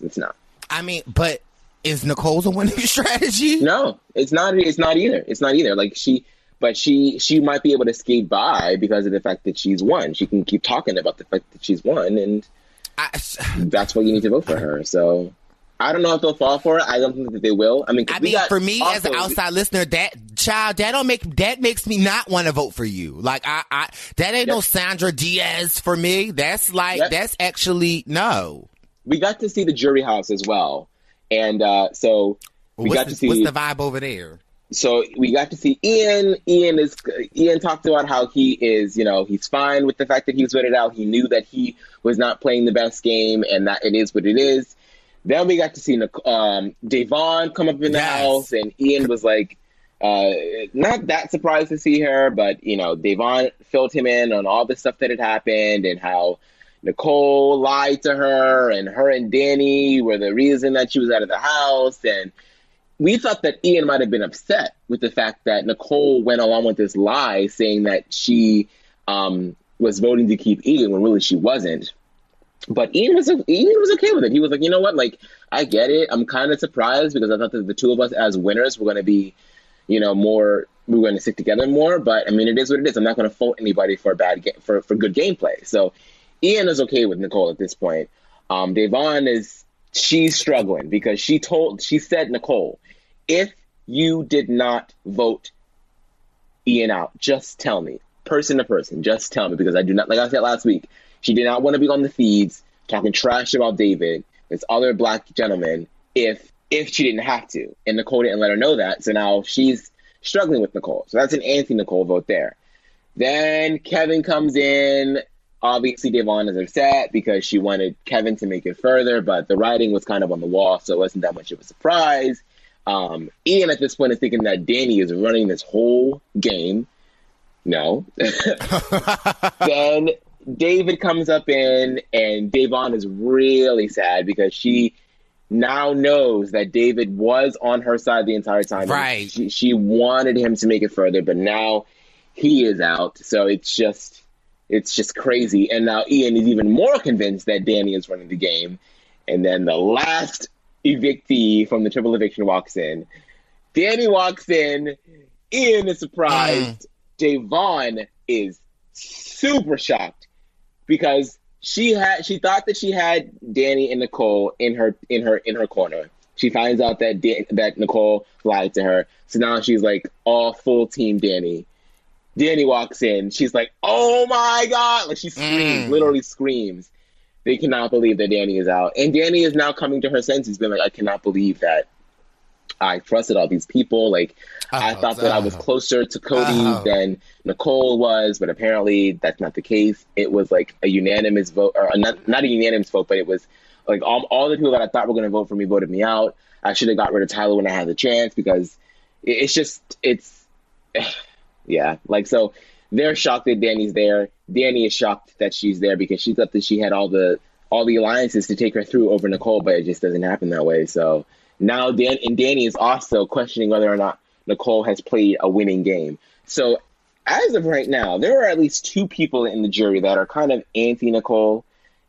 it's not. I mean, but is Nicole's a winning strategy? No, it's not. It's not either. It's not either. Like she, but she she might be able to skate by because of the fact that she's won. She can keep talking about the fact that she's won, and I, that's why you need to vote for her. So I don't know if they'll fall for it. I don't think that they will. I mean, I mean, got for me as an also- outside listener, that child, that don't make that makes me not want to vote for you. Like I, I that ain't no Sandra Diaz for me. That's like Yep. that's actually no. we got to see the jury house as well, and uh, so we what's, got the, to see. what's the vibe over there? So we got to see Ian. Ian is Ian talked about how he is, you know, he's fine with the fact that he was voted out. He knew that he was not playing the best game, and that it is what it is. Then we got to see um, Da'Vonne come up in the Yes. house, and Ian was like, uh, not that surprised to see her, but you know, Da'Vonne filled him in on all the stuff that had happened and how Nicole lied to her, and her and Dani were the reason that she was out of the house, and we thought that Ian might have been upset with the fact that Nicole went along with this lie, saying that she um, was voting to keep Ian when really she wasn't. But Ian was Ian was okay with it. He was like, you know what, like I get it. I'm kind of surprised because I thought that the two of us as winners were going to be, you know, more. We were going to stick together more. But I mean, it is what it is. I'm not going to fault anybody for a bad game for for good gameplay. So Ian is okay with Nicole at this point. Um, Da'Vonne is she's struggling because she told she said Nicole, if you did not vote Ian out, just tell me, person to person, just tell me because I do not like I said last week. She did not want to be on the feeds talking trash about David, this other black gentleman, if if she didn't have to, and Nicole didn't let her know that. So now she's struggling with Nicole. So that's an anti Nicole vote there. Then Kevin comes in. Obviously, Da'Vonne is upset because she wanted Kevin to make it further, but the writing was kind of on the wall, so it wasn't that much of a surprise. Um, Ian at this point is thinking that Dani is running this whole game. No. then David comes up in, and Da'Vonne is really sad because she now knows that David was on her side the entire time. Right. She, she wanted him to make it further, but now he is out. So it's just it's just crazy. And now Ian is even more convinced that Dani is running the game. And then the last evictee from the triple eviction walks in. Dani walks in. Ian is surprised. Da'Vonne is super shocked because she had she thought that she had Dani and Nicole in her in her in her corner. She finds out that Dan, that Nicole lied to her, so now she's like all full team Dani. Dani walks in, she's like, "Oh my god!" Like she screams, Mm. literally screams. They cannot believe that Dani is out, and Dani is now coming to her senses, being like, "I cannot believe that I trusted all these people. Like I Oh, thought that I was oh. closer to Cody Oh. than Nicole was, but apparently that's not the case. It was like a unanimous vote, or not, not a unanimous vote, but it was like all, all the people that I thought were going to vote for me voted me out. I should have got rid of Tyler when I had the chance because it, it's just it's yeah. Like so, they're shocked that Dani's there. Dani is shocked that she's there because she thought that she had all the all the alliances to take her through over Nicole, but it just doesn't happen that way. So now Dan and Dani is also questioning whether or not Nicole has played a winning game. So as of right now, there are at least two people in the jury that are kind of anti Nicole.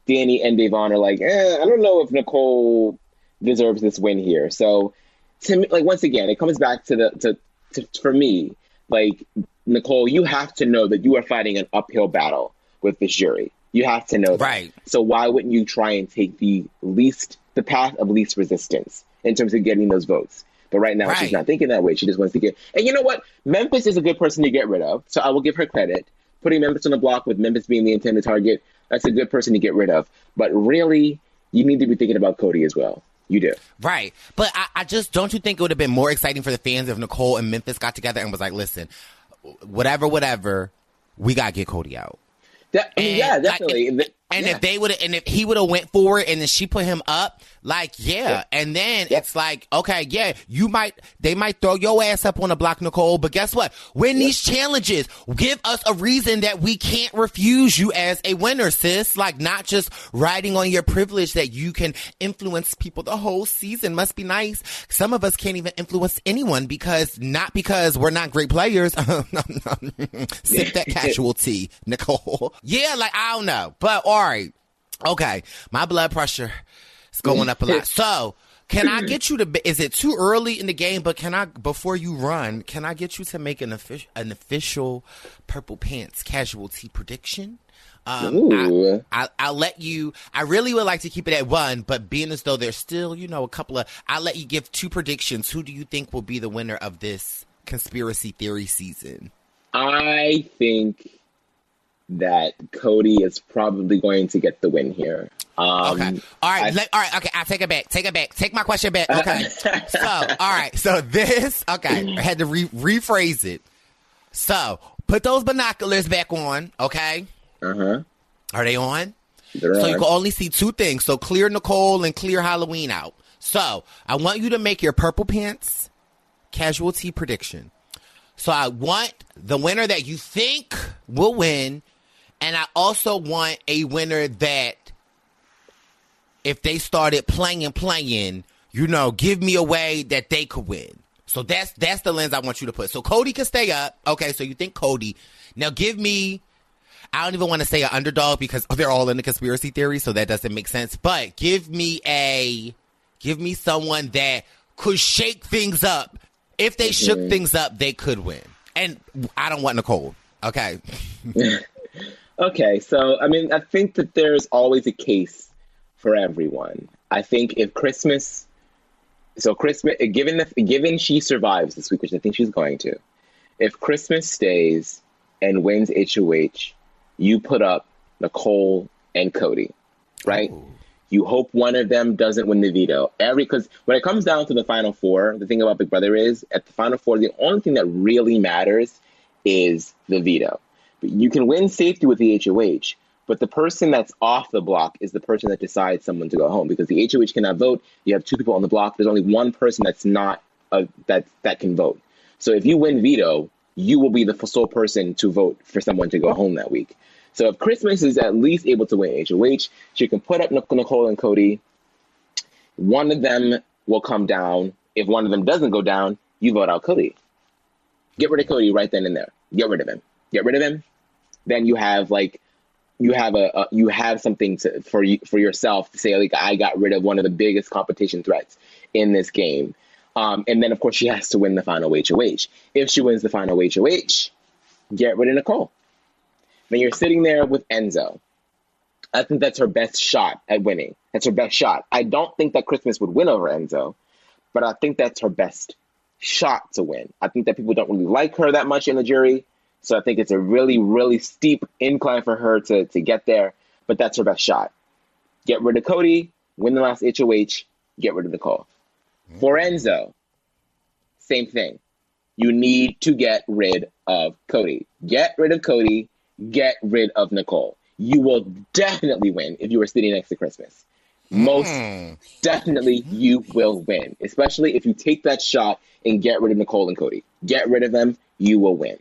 Dani and Da'Vonne are like, eh, I don't know if Nicole deserves this win here. So to me, like once again, it comes back to the to, to for me, like Nicole, you have to know that you are fighting an uphill battle with this jury. You have to know that. Right. So why wouldn't you try and take the least the path of least resistance in terms of getting those votes? But right now Right. she's not thinking that way. She just wants to get and you know what? Memphis is a good person to get rid of. So I will give her credit. Putting Memphis on the block with Memphis being the intended target, that's a good person to get rid of. But really, you need to be thinking about Cody as well. You do. Right. But I, I just don't you think it would have been more exciting for the fans if Nicole and Memphis got together and was like, listen, whatever, whatever, we gotta get Cody out. That, I mean, And, yeah, like, definitely. and, and Yeah. if they would, have and if he would have went forward, and then she put him up, like yeah, Yeah. and then Yeah. it's like okay, yeah, you might, they might throw your ass up on the block, Nicole, but guess what? Win these challenges. Give us a reason that we can't refuse you as a winner, sis. Like not just riding on your privilege that you can influence people the whole season. Must be nice. Some of us can't even influence anyone because not because we're not great players. Sip that casualty, Nicole. Yeah, like I don't know, but all right, okay. My blood pressure is going up a lot. So. Can I get you to? Is it too early in the game? But can I, before you run, can I get you to make an official, an official purple pants casualty prediction? Um, Ooh. I, I'll let you. I really would like to keep it at one, but being as though there's still, you know, a couple of, I'll let you give two predictions. Who do you think will be the winner of this conspiracy theory season? I think that Cody is probably going to get the win here. Um, Okay. All right. I- let, all right. Okay. I'll take it back. Take it back. Take my question back. Okay. so, all right. So this, okay. I had to re- rephrase it. So put those binoculars back on. Okay. Uh-huh. Are they on? They're So on. you can only see two things. So clear Nicole and clear Halloween out. So I want you to make your purple pants casualty prediction. So I want the winner that you think will win, and I also want a winner that if they started playing and playing, you know, give me a way that they could win. So that's that's the lens I want you to put. So Cody can stay up. Okay, so you think Cody. Now give me I don't even want to say an underdog because they're all in the conspiracy theory, so that doesn't make sense. But give me a give me someone that could shake things up. If they mm-hmm. shook things up, they could win. And I don't want Nicole. Okay. Okay, so I mean, I think that there's always a case for everyone. I think if Christmas, so Christmas, given the, given she survives this week, which I think she's going to, if Christmas stays and wins HOH, you put up Nicole and Cody, right? You hope one of them doesn't win the veto. Every because when it comes down to the final four, the thing about Big Brother is at the final four, the only thing that really matters is the veto. You can win safety with the HOH, but the person that's off the block is the person that decides someone to go home because the HOH cannot vote. You have two people on the block. There's only one person that's not uh, that that can vote. So if you win veto, you will be the sole person to vote for someone to go home that week. So if Christmas is at least able to win HOH, she can put up Nicole and Cody. One of them will come down. If one of them doesn't go down, you vote out Cody. Get rid of Cody right then and there. Get rid of him. Get rid of him. Then you have like you have a, a you have something to, for you for yourself to say like I got rid of one of the biggest competition threats in this game. Um, and then of course she has to win the final HOH. If she wins the final HOH, get rid of Nicole. Then you're sitting there with Enzo. I think that's her best shot at winning. That's her best shot. I don't think that Christmas would win over Enzo, but I think that's her best shot to win. I think that people don't really like her that much in the jury. So I think it's a really, really steep incline for her to, to get there, but that's her best shot. Get rid of Cody, win the last HOH, get rid of Nicole. Mm-hmm. For Enzo, same thing. You need to get rid of Cody. Get rid of Cody, get rid of Nicole. You will definitely win if you are sitting next to Christmas. Most mm. definitely you will win, especially if you take that shot and get rid of Nicole and Cody. Get rid of them, you will win.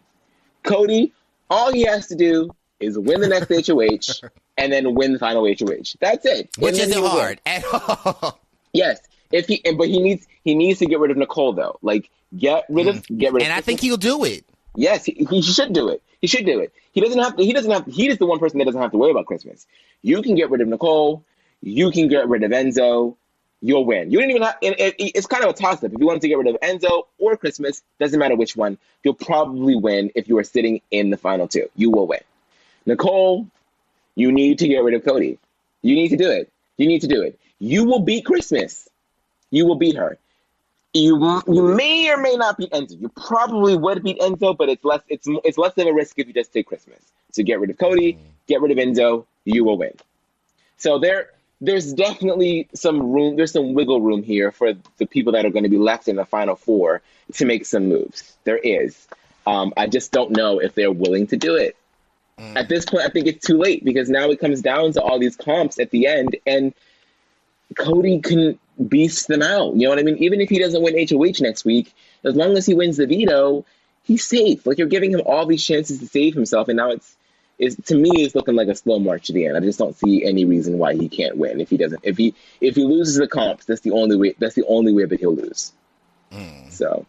Cody, all he has to do is win the next HOH and then win the final HOH. That's it. Which isn't hard win. at all. Yes. If he but he needs he needs to get rid of Nicole though. Like get rid of mm. get rid and of And I think he'll do it. Yes, he, he should do it. He should do it. He doesn't have to he doesn't have he is the one person that doesn't have to worry about Christmas. You can get rid of Nicole, you can get rid of Enzo, you'll win. You didn't even have. It, it, it's kind of a toss up. If you wanted to get rid of Enzo or Christmas, doesn't matter which one. You'll probably win if you are sitting in the final two. You will win. Nicole, you need to get rid of Cody. You need to do it. You need to do it. You will beat Christmas. You will beat her. You you may or may not beat Enzo. You probably would beat Enzo, but it's less it's it's less of a risk if you just take Christmas. So get rid of Cody, mm-hmm. get rid of Enzo. You will win. So there there's definitely some room, there's some wiggle room here for the people that are going to be left in the final four to make some moves. There is. Um, I just don't know if they're willing to do it. Mm. At this point, I think it's too late because now it comes down to all these comps at the end, and Cody can beast them out. You know what I mean? Even if he doesn't win HOH next week, as long as he wins the veto, he's safe. Like you're giving him all these chances to save himself, and now it's is to me is looking like a slow march to the end. I just don't see any reason why he can't win if he doesn't. If he if he loses the comps, that's the only way. That's the only way that he'll lose. Mm. So.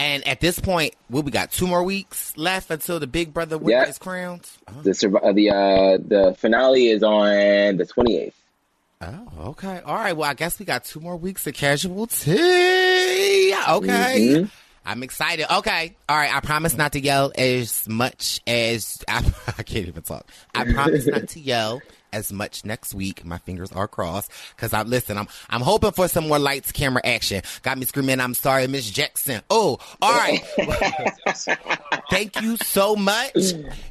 And at this point, well, we got two more weeks left until the Big Brother wins yep. his crowns. Uh-huh. The uh, the uh, the finale is on the twenty eighth. Oh, okay. All right. Well, I guess we got two more weeks of casualty. Okay. Mm-hmm. I'm excited. Okay. All right. I promise not to yell as much as I, I can't even talk. I promise not to yell as much next week. My fingers are crossed because I'm listen. I'm I'm hoping for some more lights, camera, action. Got me screaming. I'm sorry, Miss Jackson. Oh, all right. Thank you so much.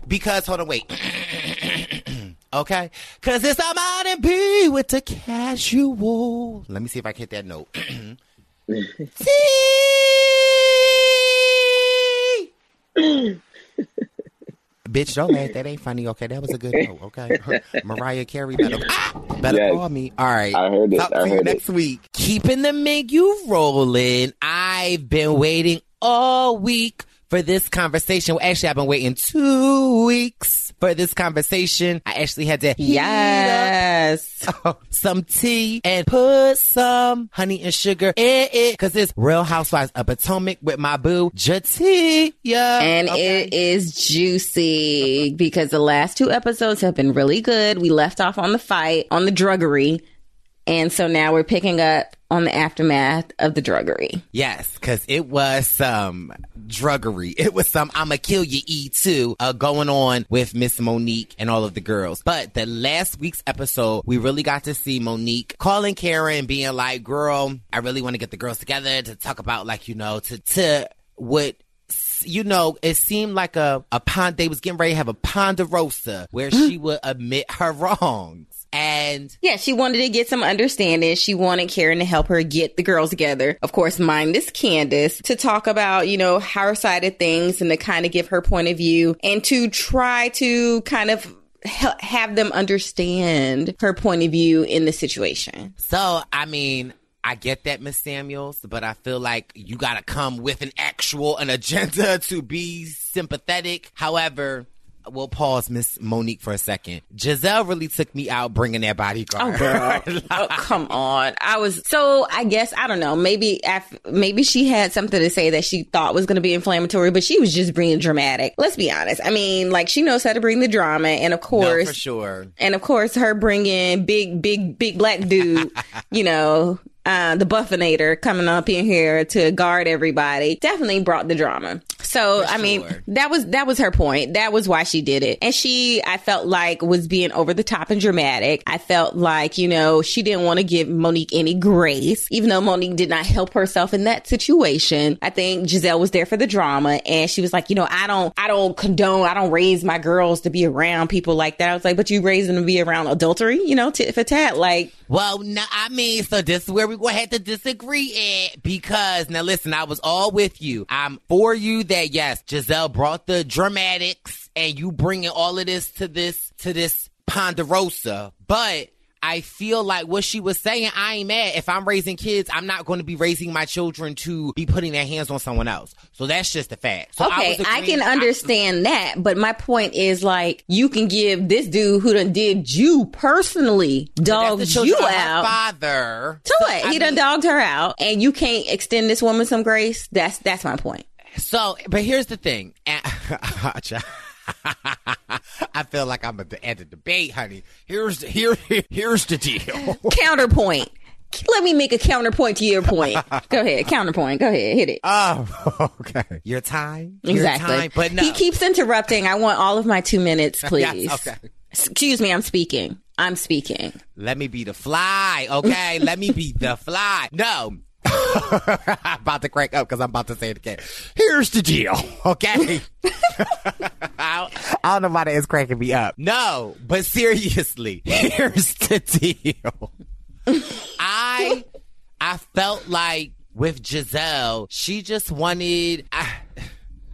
Because hold on, wait. okay, because it's I'm out and be with the casual. Let me see if I can hit that note. Bitch, don't laugh. That ain't funny. Okay, that was a good note. Okay, Mariah Carey better, better yes. call me. All right, I heard it. Talk I to heard you next week. Keeping the menu rolling. I've been waiting all week for this conversation. Well, Actually, I've been waiting two weeks for this conversation. I actually had to yes some tea and put some honey and sugar in it because it's Real Housewives of Potomac with my boo J'Tia, and okay. it is juicy because the last two episodes have been really good. We left off on the fight on the druggery. And so now we're picking up on the aftermath of the druggery. Yes, because it was some druggery. It was some I'ma kill you E too uh, going on with Miss Monique and all of the girls. But the last week's episode, we really got to see Monique calling Karen being like, girl, I really want to get the girls together to talk about like, you know, to, to what you know, it seemed like a, a pond, they was getting ready to have a ponderosa where she would admit her wrongs. And yeah, she wanted to get some understanding. She wanted Karen to help her get the girls together. Of course, minus Candiace to talk about, you know, her side of things and to kind of give her point of view and to try to kind of have them understand her point of view in the situation. So, I mean, I get that, Miss Samuels, but I feel like you gotta come with an actual an agenda to be sympathetic. However, we'll pause Miss Monique for a second. Gizelle really took me out bringing that bodyguard. Oh, girl. oh, come on. I was so. I guess I don't know. Maybe af- maybe she had something to say that she thought was going to be inflammatory, but she was just being dramatic. Let's be honest. I mean, like she knows how to bring the drama, and of No, course, for sure. and of course, her bringing big, big, big black dude, you know, uh, the Buffinator coming up in here to guard everybody definitely brought the drama. So, For I mean, sure. that was, that was her point. That was why she did it. And she, I felt like was being over the top and dramatic. I felt like, you know, she didn't want to give Monique any grace, even though Monique did not help herself in that situation. I think Gizelle was there for the drama and she was like, you know, I don't, I don't condone, I don't raise my girls to be around people like that. I was like, but you raise them to be around adultery, you know, tit for tat. Like, Well, no, I mean, so this is where we're going to have to disagree at because, now listen, I was all with you. I'm for you that, yes, Gizelle brought the dramatics and you bringing all of this to this, to this Ponderosa, but I feel like what she was saying, I ain't mad. If I'm raising kids, I'm not going to be raising my children to be putting their hands on someone else. So that's just a fact. So okay, I, agreeing- can understand that, but my point is like you can give this dude who done did you personally dogged you out. Father. To what? I He done dogged her out, and you can't extend this woman some grace. That's that's my point. So, but here's the thing. I feel like I'm at the, at the debate, honey. Here's here here's the deal. Counterpoint. Let me make a counterpoint to your point. Go ahead, counterpoint. Go ahead, hit it. Oh, okay. Your time, Your exactly. time, but no. He keeps interrupting. I want all of my two minutes, please. Yes, okay. Excuse me, I'm speaking. I'm speaking. Let me be the fly, okay? Let me be the fly. No. I'm about to crank up because I'm about to say it again. Here's the deal, okay? I, don't, I don't know why that is cranking me up. No, but seriously, here's the deal. I I felt like with Gizelle, she just wanted. I,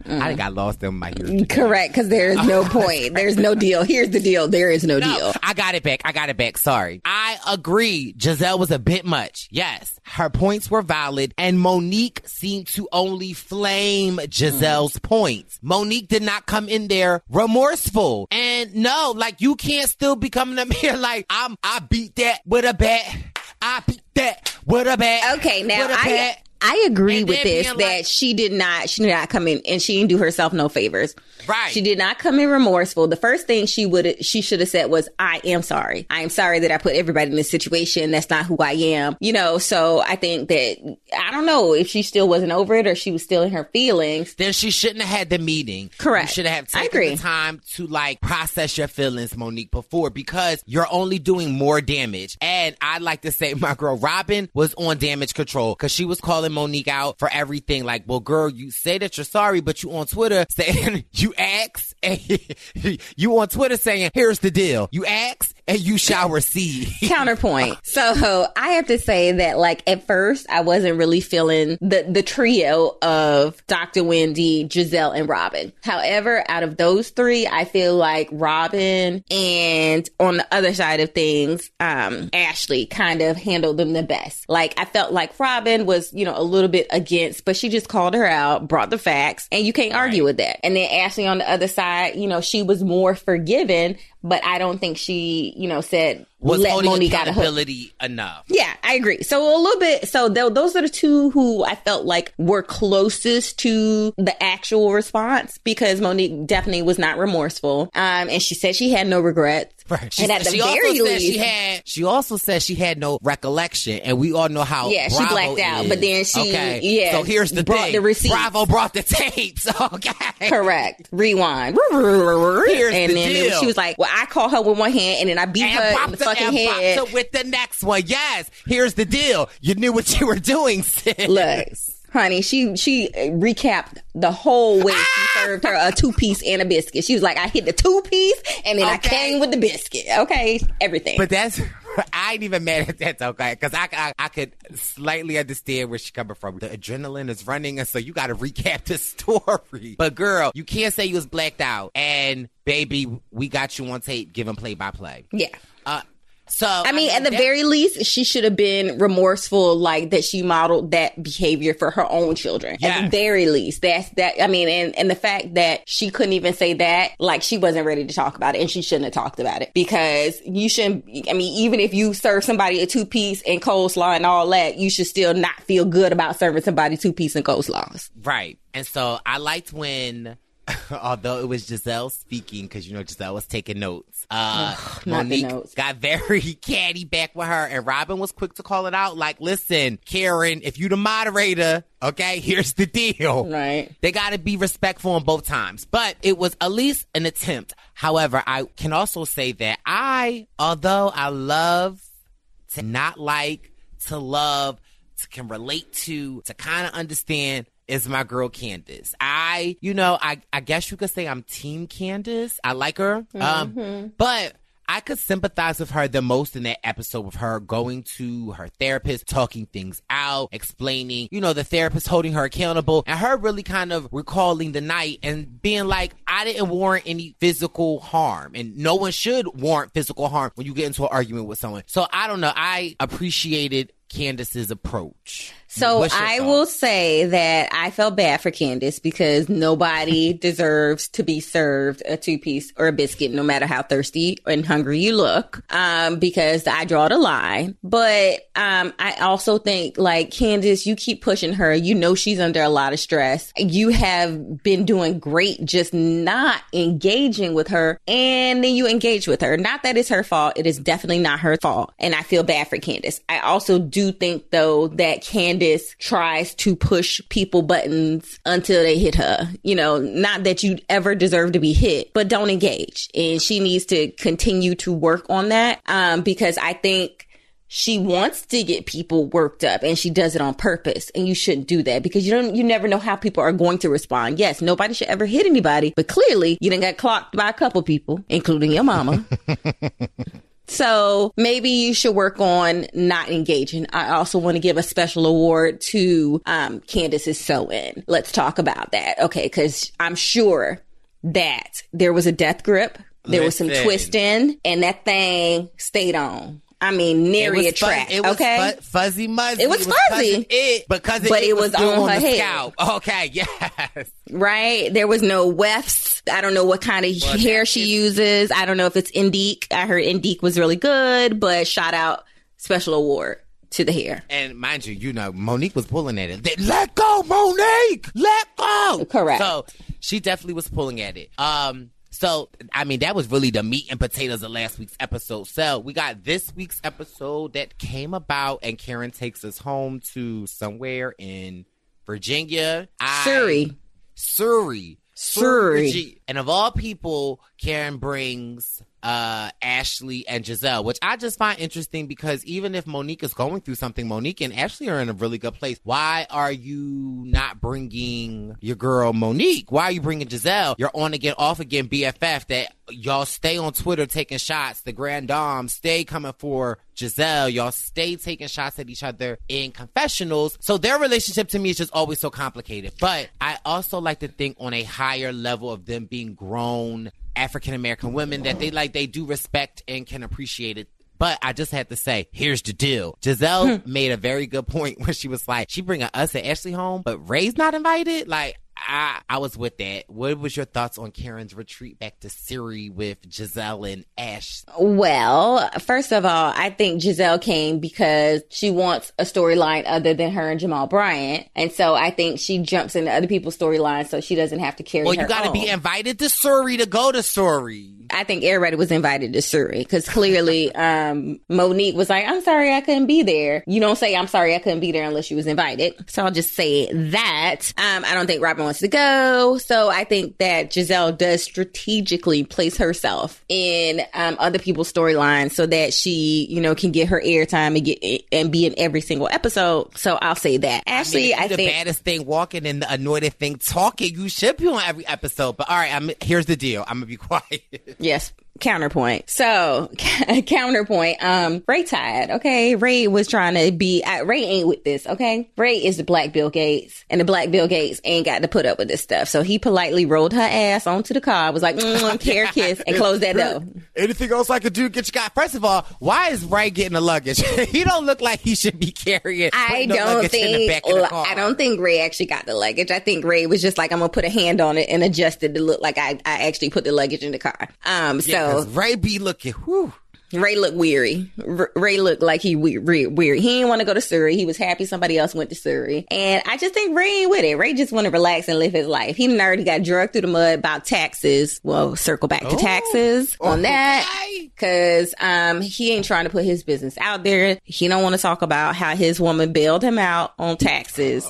Mm-hmm. I got lost in my ears. Correct, because there is no point. There's no deal. Here's the deal. There is no, No, deal. I got it back. I got it back. Sorry. I agree. Gizelle was a bit much. Yes. Her points were valid and Monique seemed to only flame Gizelle's mm. points. Monique did not come in there remorseful. And no, like you can't still be coming up here like I'm, I beat that with a bat. I beat that with a bat. Okay, now I bat. I agree And with this that like- she did not she did not come in and she didn't do herself no favors. Right. She did not come in remorseful. The first thing she would she should have said was I am sorry. I am sorry that I put everybody in this situation. That's not who I am. You know, so I think that I don't know if she still wasn't over it or she was still in her feelings. then she shouldn't have had the meeting. Correct. You should have I taken the time to like process your feelings, Monique, before because you're only doing more damage. And I'd like to say my girl Robyn was on damage control because she was calling Monique out for everything. Like, well, girl, you say that you're sorry, but you on Twitter saying you ask and you on Twitter saying, here's the deal. You ask and you shall receive. Counterpoint. So I have to say that like at first I wasn't really feeling the the trio of Dr. Wendy, Gizelle, and Robyn. However, out of those three, I feel like Robyn and on the other side of things, um, Ashley kind of handled them the best. Like I felt like Robyn was, you know, a little bit against, but she just called her out, brought the facts, and you can't argue with that. And then Ashley on the other side, you know, she was more forgiving, but I don't think she, you know, said Was let holding Monique out of accountability enough. Yeah, I agree. So a little bit. So th- those are the two who I felt like were closest to the actual response because Monique definitely was not remorseful. Um, and she said she had no regrets. She, and at the she very also said least, she had. She also said she had no recollection, and we all know how. Yeah, she Bravo blacked out, is. but then she- Okay. yeah, So here's the brought thing. the receipts. Bravo brought the tapes. Okay. correct. Rewind. Here's and the then deal. she was like, "Well, I caught her with one hand, and then I beat And her in the fucking and head." her with the next one. Yes. Here's the deal. You knew what you were doing, sis. Look, honey, she she recapped the whole way Ah! she served her a two piece and a biscuit. She was like, I hit the two piece and then I came with the biscuit. Okay, everything. But that's I ain't even mad at that okay because I, I I could slightly understand where she's coming from. The adrenaline is running, and so you got to recap the story. But girl, you can't say you was blacked out. And baby, we got you on tape, giving play by play. yeah. So I mean, at the that- very least, she should have been remorseful, like that she modeled that behavior for her own children. At the very least, that's that. I mean, and and the fact that she couldn't even say that, like she wasn't ready to talk about it, and she shouldn't have talked about it because you shouldn't. I mean, even if you serve somebody a two piece and coleslaw and all that, you should still not feel good about serving somebody two piece and coleslaws. Right. And so I liked when, although it was Gizelle speaking, because you know Gizelle was taking notes. Uh, the Monique notes. got very catty back with her, and Robyn was quick to call it out. Like, listen, Karen, if you the moderator, okay, here's the deal. Right. They got to be respectful on both times. But it was at least an attempt. However, I can also say that I, although I love to not like, to love, to can relate to, to kind of understand is my girl Candiace. I, you know, I, I guess you could say I'm team Candiace. I like her. Um, but I could sympathize with her the most in that episode with her going to her therapist, talking things out, explaining, you know, the therapist holding her accountable and her really kind of recalling the night and being like, I didn't warrant any physical harm and no one should warrant physical harm when you get into an argument with someone. So I don't know. I appreciated Candiace's approach. So I thought? will say that I felt bad for Candiace because nobody deserves to be served a two piece or a biscuit, no matter how thirsty and hungry you look. Um, because I draw the line. But um, I also think like Candiace, you keep pushing her. You know she's under a lot of stress. You have been doing great, just not engaging with her, and then you engage with her. Not that it's her fault. It is definitely not her fault, and I feel bad for Candiace. I also do think though that Candiace tries to push people buttons until they hit her. You know, not that you ever deserve to be hit, but don't engage. And she needs to continue to work on that um, because I think she wants to get people worked up and she does it on purpose and you shouldn't do that because you don't you never know how people are going to respond yes nobody should ever hit anybody but clearly you didn't get clocked by a couple people including your mama so maybe you should work on not engaging. I also want to give a special award to um, Candiace's sew in. Let's talk about that. Okay, because I'm sure that there was a death grip, there was some twisting, and that thing stayed on. I mean, It nary was a fu- track. It was okay. fu- fuzzy muzzy. It was fuzzy. It because it, But it was still on her the head. scalp. Okay, yes. right? There was no wefts. I don't know what kind of hair she uses. I don't know if it's Indique. I heard Indique was really good, but shout out special award to the hair. And mind you, you know, Monique was pulling at it. Let go, Monique! Let go! Correct. So she definitely was pulling at it. Um, so I mean, that was really the meat and potatoes of last week's episode. So we got this week's episode that came about, and Karen takes us home to somewhere in Virginia. I- Surry. Surry. Surry. And of all people, Karen brings uh Ashley and Gizelle, which I just find interesting because even if Monique is going through something, Monique and Ashley are in a really good place. Why are you not bringing your girl Monique? Why are you bringing Gizelle? You're on again, off again, BFF. That y'all stay on Twitter taking shots. The Grande Dame stay coming for Gizelle. Y'all stay taking shots at each other in confessionals. So their relationship to me is just always so complicated. But I also like to think on a higher level of them being grown African American women that they like, they do respect and can appreciate it. But I just had to say, here's the deal. Gizelle hmm. made a very good point when she was like, she bringing us and Ashley home, but Ray's not invited. Like, I, I was with that. What was your thoughts on Karen's retreat back to Surry with Gizelle and Ash? Well, first of all, I think Gizelle came because she wants a storyline other than her and Jamal Bryant. And so I think she jumps into other people's storylines so she doesn't have to carry Well, you got to be invited to Surry to go to Surry. I think everybody was invited to Surry because clearly um, Monique was like, I'm sorry I couldn't be there. You don't say I'm sorry I couldn't be there unless you was invited. So I'll just say that. Um, I don't think Robyn wants to go. So I think that Gizelle does strategically place herself in um, other people's storylines so that she, you know, can get her airtime and get and be in every single episode. So I'll say that. I mean, I, the think baddest thing walking and the annoyed thing talking. You should be on every episode. But all right, I'm, here's the deal. I'm gonna be quiet. Yes. Counterpoint. So counterpoint. Um, Ray tired. Okay, Ray was trying to be. Uh, Ray ain't with this. Okay, Ray is the black Bill Gates, and the black Bill Gates ain't got to put up with this stuff. So he politely rolled her ass onto the car. Was like, mm, care kiss, and closed that door. Anything else I could do? Get you got. First of all, why is Ray getting the luggage? he don't look like he should be carrying. I don't luggage in the think. back of the car. I don't think Ray actually got the luggage. I think Ray was just like, I'm gonna put a hand on it and adjust it to look like I, I actually put the luggage in the car. Um, so Yeah, Ray be looking. Whew. Ray looked weary. Ray looked like he we- re- weary. He didn't want to go to Surry. He was happy somebody else went to Surry. And I just think Ray ain't with it. Ray just want to relax and live his life. He already got drugged through the mud about taxes. Well, circle back to taxes on that. Cause, um, he ain't trying to put his business out there. He don't want to talk about how his woman bailed him out on taxes.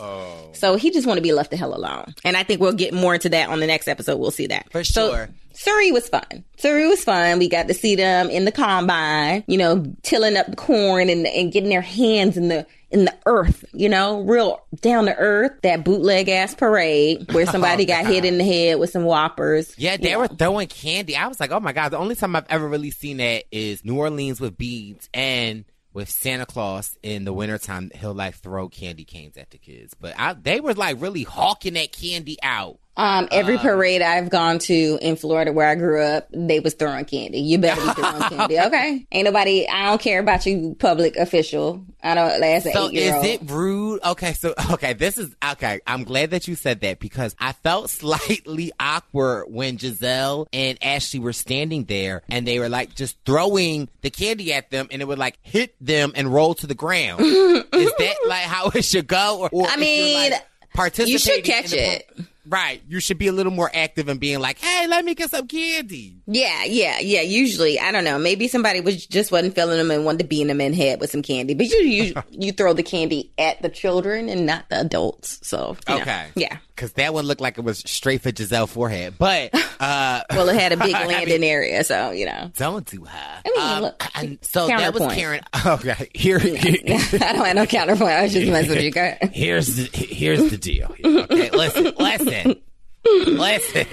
So he just want to be left the hell alone. And I think we'll get more into that on the next episode. We'll see that. For So- sure. Surry was fun. Surry was fun. We got to see them in the combine, you know, tilling up the corn and, and getting their hands in the in the earth, you know, real down to earth. That bootleg ass parade where somebody oh, got hit in the head with some whoppers. Yeah, they were know. throwing candy. I was like, oh my God. The only time I've ever really seen that is New Orleans with beads and with Santa Claus in the wintertime. He'll like throw candy canes at the kids. But I, they were like really hawking that candy out. Um, every parade I've gone to in Florida where I grew up, they was throwing candy. You better be throwing candy, okay? Ain't nobody. I don't care about you, public official. I don't. As an So eight year old, is it rude? Okay, so okay, this is okay. I'm glad that you said that because I felt slightly awkward when Gizelle and Ashley were standing there and they were like just throwing the candy at them and it would like hit them and roll to the ground. is that like how it should go? Or, or I mean, like, participating you should catch it. Right, you should be a little more active and being like, "Hey, let me get some candy." Yeah, yeah, yeah. Usually, I don't know. Maybe somebody was just wasn't feeling them and wanted to beat them in the head with some candy. But you you, you throw the candy at the children and not the adults. So you know. Okay, yeah. Because that one looked like it was straight for Gizelle's forehead, but uh. Well, it had a big I landing mean- area, so you know. Don't do her. I mean, Um, look, and so that was. Karen. Okay, here, I don't have no counterpoint. I was just messing with you. Go ahead. here's the here's the deal. Okay, listen, listen, listen.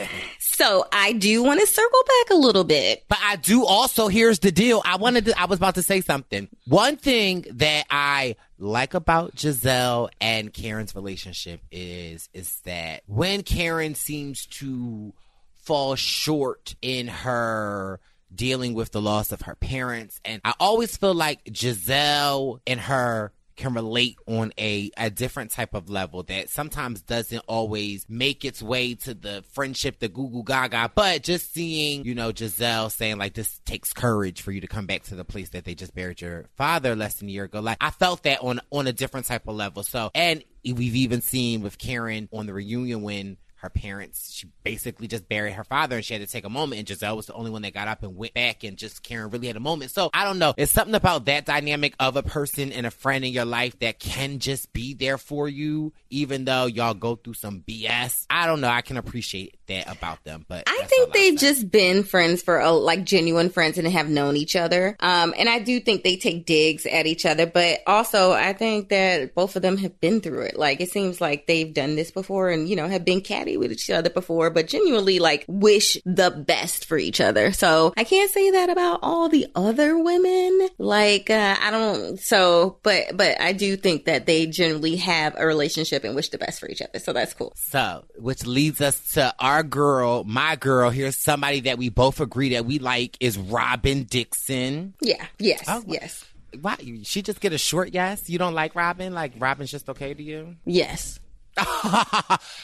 So I do want to circle back a little bit. But I do also. Here's the deal. I wanted. To, I was about to say something. One thing that I like about Gizelle and Karen's relationship is is that when Karen seems to fall short in her dealing with the loss of her parents and I always feel like Gizelle and her can relate on a, a different type of level that sometimes doesn't always make its way to the friendship, the Google Gaga. But just seeing, you know, Gizelle saying like this takes courage for you to come back to the place that they just buried your father less than a year ago. Like I felt that on on a different type of level. So and we've even seen with Karen on the reunion when her parents, she basically just buried her father and she had to take a moment. And Gizelle was the only one that got up and went back and just Karen really had a moment. So I don't know. It's something about that dynamic of a person and a friend in your life that can just be there for you, even though y'all go through some BS. I don't know. I can appreciate that about them. But I think they've just been friends for a, like genuine friends and have known each other. Um, and I do think they take digs at each other, but also I think that both of them have been through it. Like it seems like they've done this before and you know have been catty with each other before, but genuinely like wish the best for each other. So I can't say that about all the other women. Like uh, I don't. So, but but I do think that they generally have a relationship and wish the best for each other. So that's cool. So, which leads us to our girl, my girl. Here's somebody that we both agree that we like is Robyn Dixon. Yeah. Yes. Oh, yes. Why she just get a short yes? You don't like Robyn? Like Robyn's just okay to you? Yes. Girl,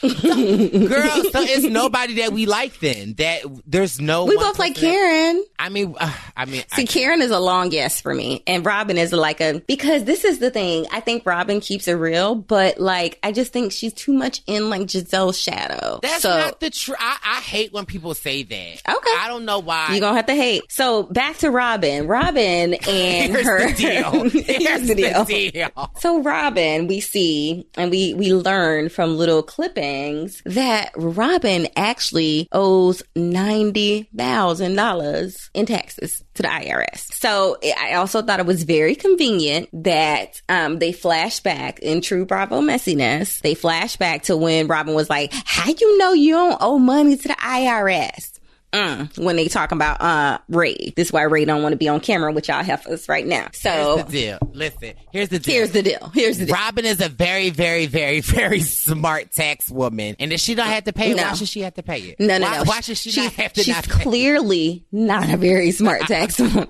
so it's nobody that we like then. That there's no We both like Karen. I mean, uh, I mean, See, I, Karen is a long yes for me, and Robyn is like a because this is the thing. I think Robyn keeps it real, but like I just think she's too much in like Gizelle's shadow. that's so not the truth. I, I hate when people say that. Okay. I don't know why. you're gonna have to hate. So back to Robyn. Robyn and Here's her the deal. Here's the deal. deal. So Robyn, we see and we we learn from little clippings that Robyn actually owes ninety thousand dollars in taxes to the IRS. So I also thought it was very convenient that um, they flash back in true Bravo messiness. They flash back to when Robyn was like, "How you know you don't owe money to the IRS?" Mm, when they talk about uh Ray. This is why Ray don't want to be on camera with y'all heifers right now. So Here's the deal. Listen, here's the deal. here's the deal. Here's the deal. Robyn is a very, very, very, very smart tax woman, and if she don't have to pay it, No. why should she have to pay it? No, no, why, no. Why should she she's, not have to She's not pay? clearly not a very smart tax woman.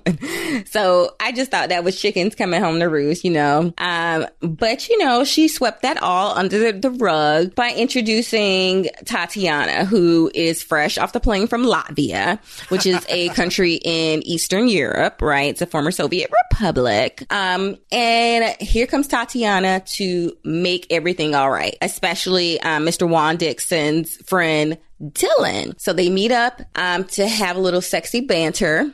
So I just thought that was chickens coming home to roost, you know. Um, but you know, she swept that all under the, the rug by introducing Tatiana, who is fresh off the plane from Latvia, which is a country in Eastern Europe, right? It's a former Soviet republic. Um, and here comes Tatiana to make everything all right, especially um, Mr. Juan Dixon's friend Dylan. So they meet up um, to have a little sexy banter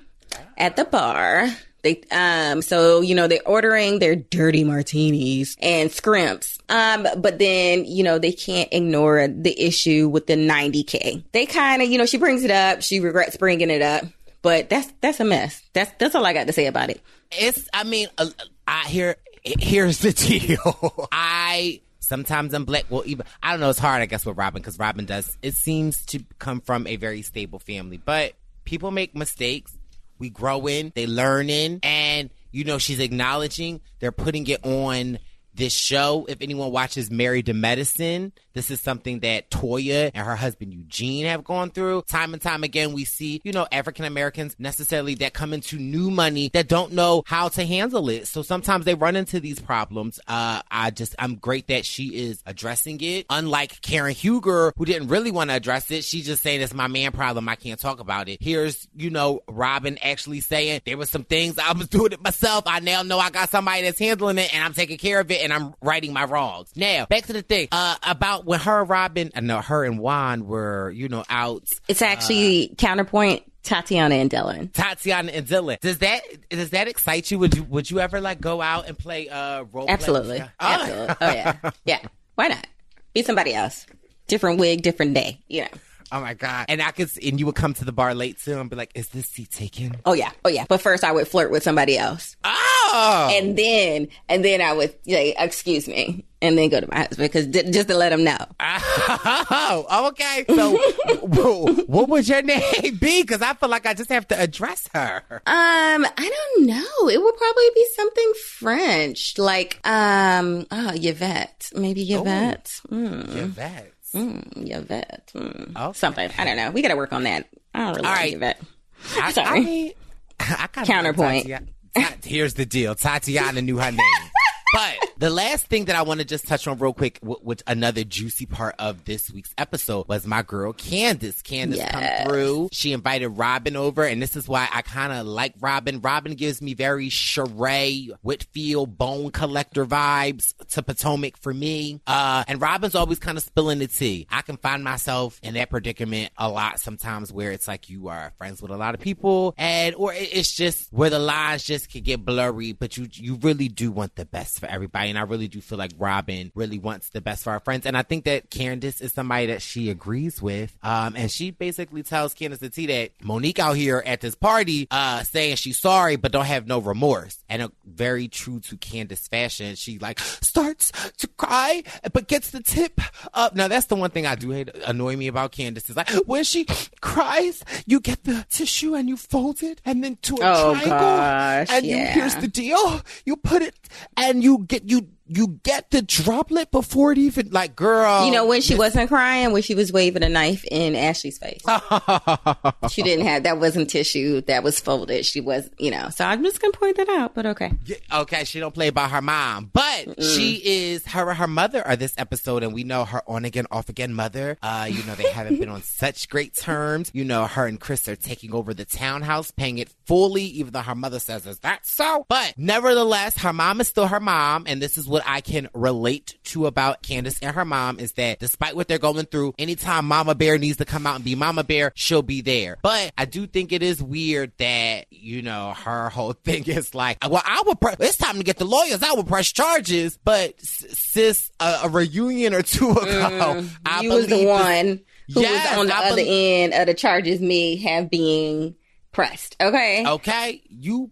at the bar. They um so you know they're ordering their dirty martinis and scrimps. Um but then you know they can't ignore the issue with the 90k. They kind of you know she brings it up, she regrets bringing it up, but that's that's a mess. That's that's all I got to say about it. It's. I mean, uh, I here. Here's the deal. I sometimes I'm black. Well, even I don't know. It's hard, I guess, with Robyn because Robyn does. It seems to come from a very stable family, but people make mistakes. We grow in, they learn in, and you know she's acknowledging they're putting it on this show. If anyone watches Married to Medicine, this is something that Toya and her husband Eugene have gone through. Time and time again, we see, you know, African Americans necessarily that come into new money that don't know how to handle it. So sometimes they run into these problems. Uh, I just, I'm great that she is addressing it. Unlike Karen Huger, who didn't really want to address it, she's just saying it's my man problem. I can't talk about it. Here's, you know, Robyn actually saying there were some things I was doing it myself. I now know I got somebody that's handling it and I'm taking care of it and I'm righting my wrongs. Now, back to the thing, uh, about when her, Robyn, I know her and Juan were, you know, out It's actually counterpoint Tatiana and Dylan. Tatiana and Dylan. Does that does that excite you? Would you would you ever like go out and play uh role? play? Absolutely. Oh. Absolutely. Oh yeah. Yeah. Why not? Be somebody else. Different wig, different day. You know. Oh my god! And I could, s- and you would come to the bar late too, and be like, "Is this seat taken?" Oh yeah. Oh yeah. But first I would flirt with somebody else. Oh, And then and then I would say, excuse me, and then go to my husband because just to let him know. oh, okay. So, wh- what would your name be? Because I feel like I just have to address her. Um, I don't know. It would probably be something French, like um, oh Yvette, maybe Yvette, mm, Yvette. Mm, Yvette, mm. Okay. something. I don't know. We got to work on that. I don't really All like right. Yvette. I, I Sorry. mean, I kind Counterpoint. Here's the deal: Tatiana knew her name. But the last thing that I want to just touch on real quick, wh- which another juicy part of this week's episode was my girl Candiace. Candiace Yes. come through. She invited Robyn over, and this is why I kind of like Robyn. Robyn gives me very Sheree, Whitfield, Bone Collector vibes to Potomac for me. Uh, and Robyn's always kind of spilling the tea. I can find myself in that predicament a lot sometimes where it's like you are friends with a lot of people and or it's just where the lines just can get blurry, but you you really do want the best for everybody. And I really do feel like Robyn really wants the best for our friends. And I think that Candiace is somebody that she agrees with. Um, and she basically tells Candiace the T that Monique out here at this party, uh, saying she's sorry, but don't have no remorse. And uh, very true to Candiace fashion. She like starts to cry, but gets the tip up. Now that's the one thing I do hate, annoy me about Candiace is like when she cries, you get the tissue and you fold it and then to a Oh, triangle. gosh, and you, yeah. here's the deal. You put it and you get, you, you get the droplet before it even, like, girl. You know when she wasn't crying, when she was waving a knife in Ashley's face. she didn't have that wasn't tissue that was folded. She was, you know. So I'm just gonna point that out. But okay. Yeah, okay, she don't play by her mom, but she is her her mother are this episode, and we know her on again, off again mother. Uh, you know they haven't been on such great terms. You know her and Chris are taking over the townhouse, paying it fully, even though her mother says is that so. But nevertheless, her mom is still her mom, and this is what I can relate to about Candiace and her mom is that despite what they're going through, anytime Mama Bear needs to come out and be Mama Bear, she'll be there. But I do think it is weird that you know her whole thing is like, well, I would. Pre- it's time to get the lawyers. I would press charges, but sis, a, a reunion or two ago, mm, I you was the this- one who Yes, was on the I other bel- end of the charges me have being pressed. Okay. Okay, you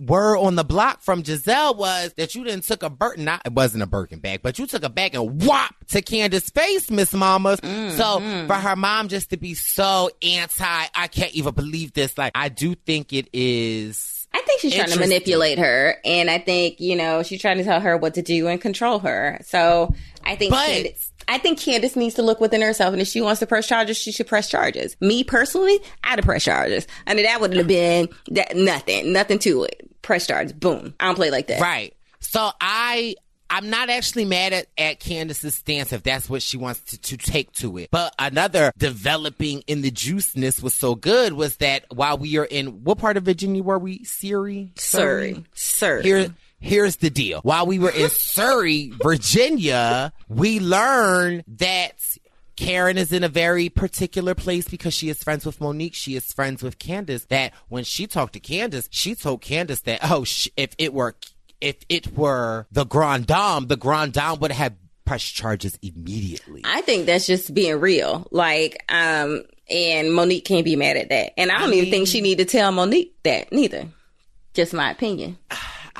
word on the block from Gizelle was that you didn't took a Birkin, not it wasn't a Birkin bag, but you took a bag and whop to Candiace's face, Miss Mamas. So mm-hmm. for her mom just to be so anti, I can't even believe this. Like I do think it is. I think she's trying to manipulate her, and I think you know she's trying to tell her what to do and control her. So I think But- Candiace, I think Candiace needs to look within herself, and if she wants to press charges, she should press charges. Me personally, I'd have pressed charges. I mean, that would have been that nothing, nothing to it. Press starts. boom. I don't play like that. Right. So I I'm not actually mad at, at Candiace's stance if that's what she wants to, to take to it. But another developing in the juiceness was so good was that while we are in what part of Virginia were we? Surry? Surry, Surry. Here, here's the deal. While we were in Surry, Virginia, we learned that Karen is in a very particular place because she is friends with Monique. She is friends with Candiace. That when she talked to Candiace, she told Candiace that, oh, sh- if it were, if it were the Grande Dame, the Grande Dame would have pressed charges immediately. I think that's just being real. Like, um, and Monique can't be mad at that. And I don't I even think she need to tell Monique that neither. Just my opinion.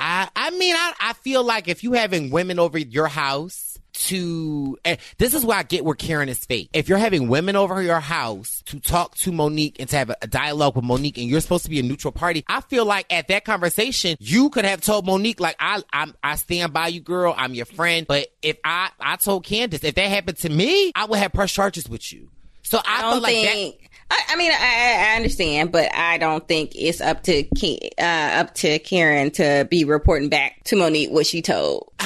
I I mean I I feel like if you having women over your house to and this is where I get where Karen is fake. If you're having women over your house to talk to Monique and to have a, dialogue with Monique and you're supposed to be a neutral party, I feel like at that conversation you could have told Monique like I I'm, I stand by you girl, I'm your friend, but if I I told Candiace if that happened to me, I would have pressed charges with you. So I, I feel like that think. I, I mean, I, I understand, but I don't think it's up to Ke- uh, up to Karen to be reporting back to Monique what she told.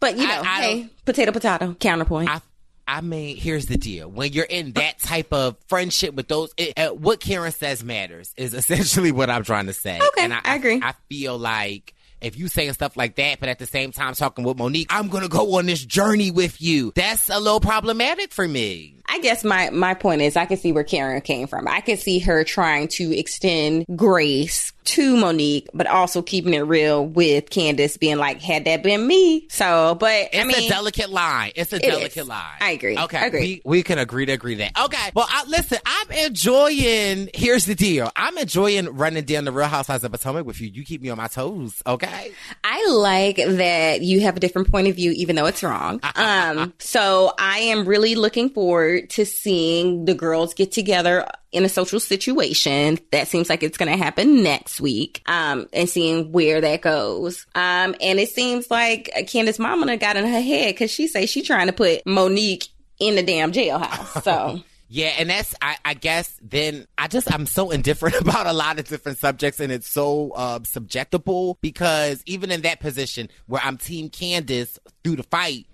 But you know, I hey, potato, potato, counterpoint. I I mean, here's the deal. When you're in that type of friendship with those, it, uh, what Karen says matters is essentially what I'm trying to say. Okay, and I, I agree. I, feel like if you saying stuff like that, but at the same time talking with Monique, I'm gonna go on this journey with you. That's a little problematic for me. I guess my my point is I can see where Karen came from. I can see her trying to extend grace to Monique, but also keeping it real with Candiace, being like, "Had that been me?" So, but It's I mean, a delicate line. It's a It delicate is. line. I agree. Okay, I agree. We, we can agree to agree that. Okay. Well, I, listen, I'm enjoying. Here's the deal. I'm enjoying running down the Real Housewives of Potomac with you. You keep me on my toes. Okay. I like that you have a different point of view, even though it's wrong. Um, so I am really looking forward to seeing the girls get together in a social situation. That seems like it's going to happen next week. Um, and seeing where that goes. Um, and it seems like Candiace Mama got in her head because she says she's trying to put Monique in the damn jailhouse. So. Yeah, and that's I, I guess then I just I'm so indifferent about a lot of different subjects and it's so uh, subjectable because even in that position where I'm team Candiace through the fight,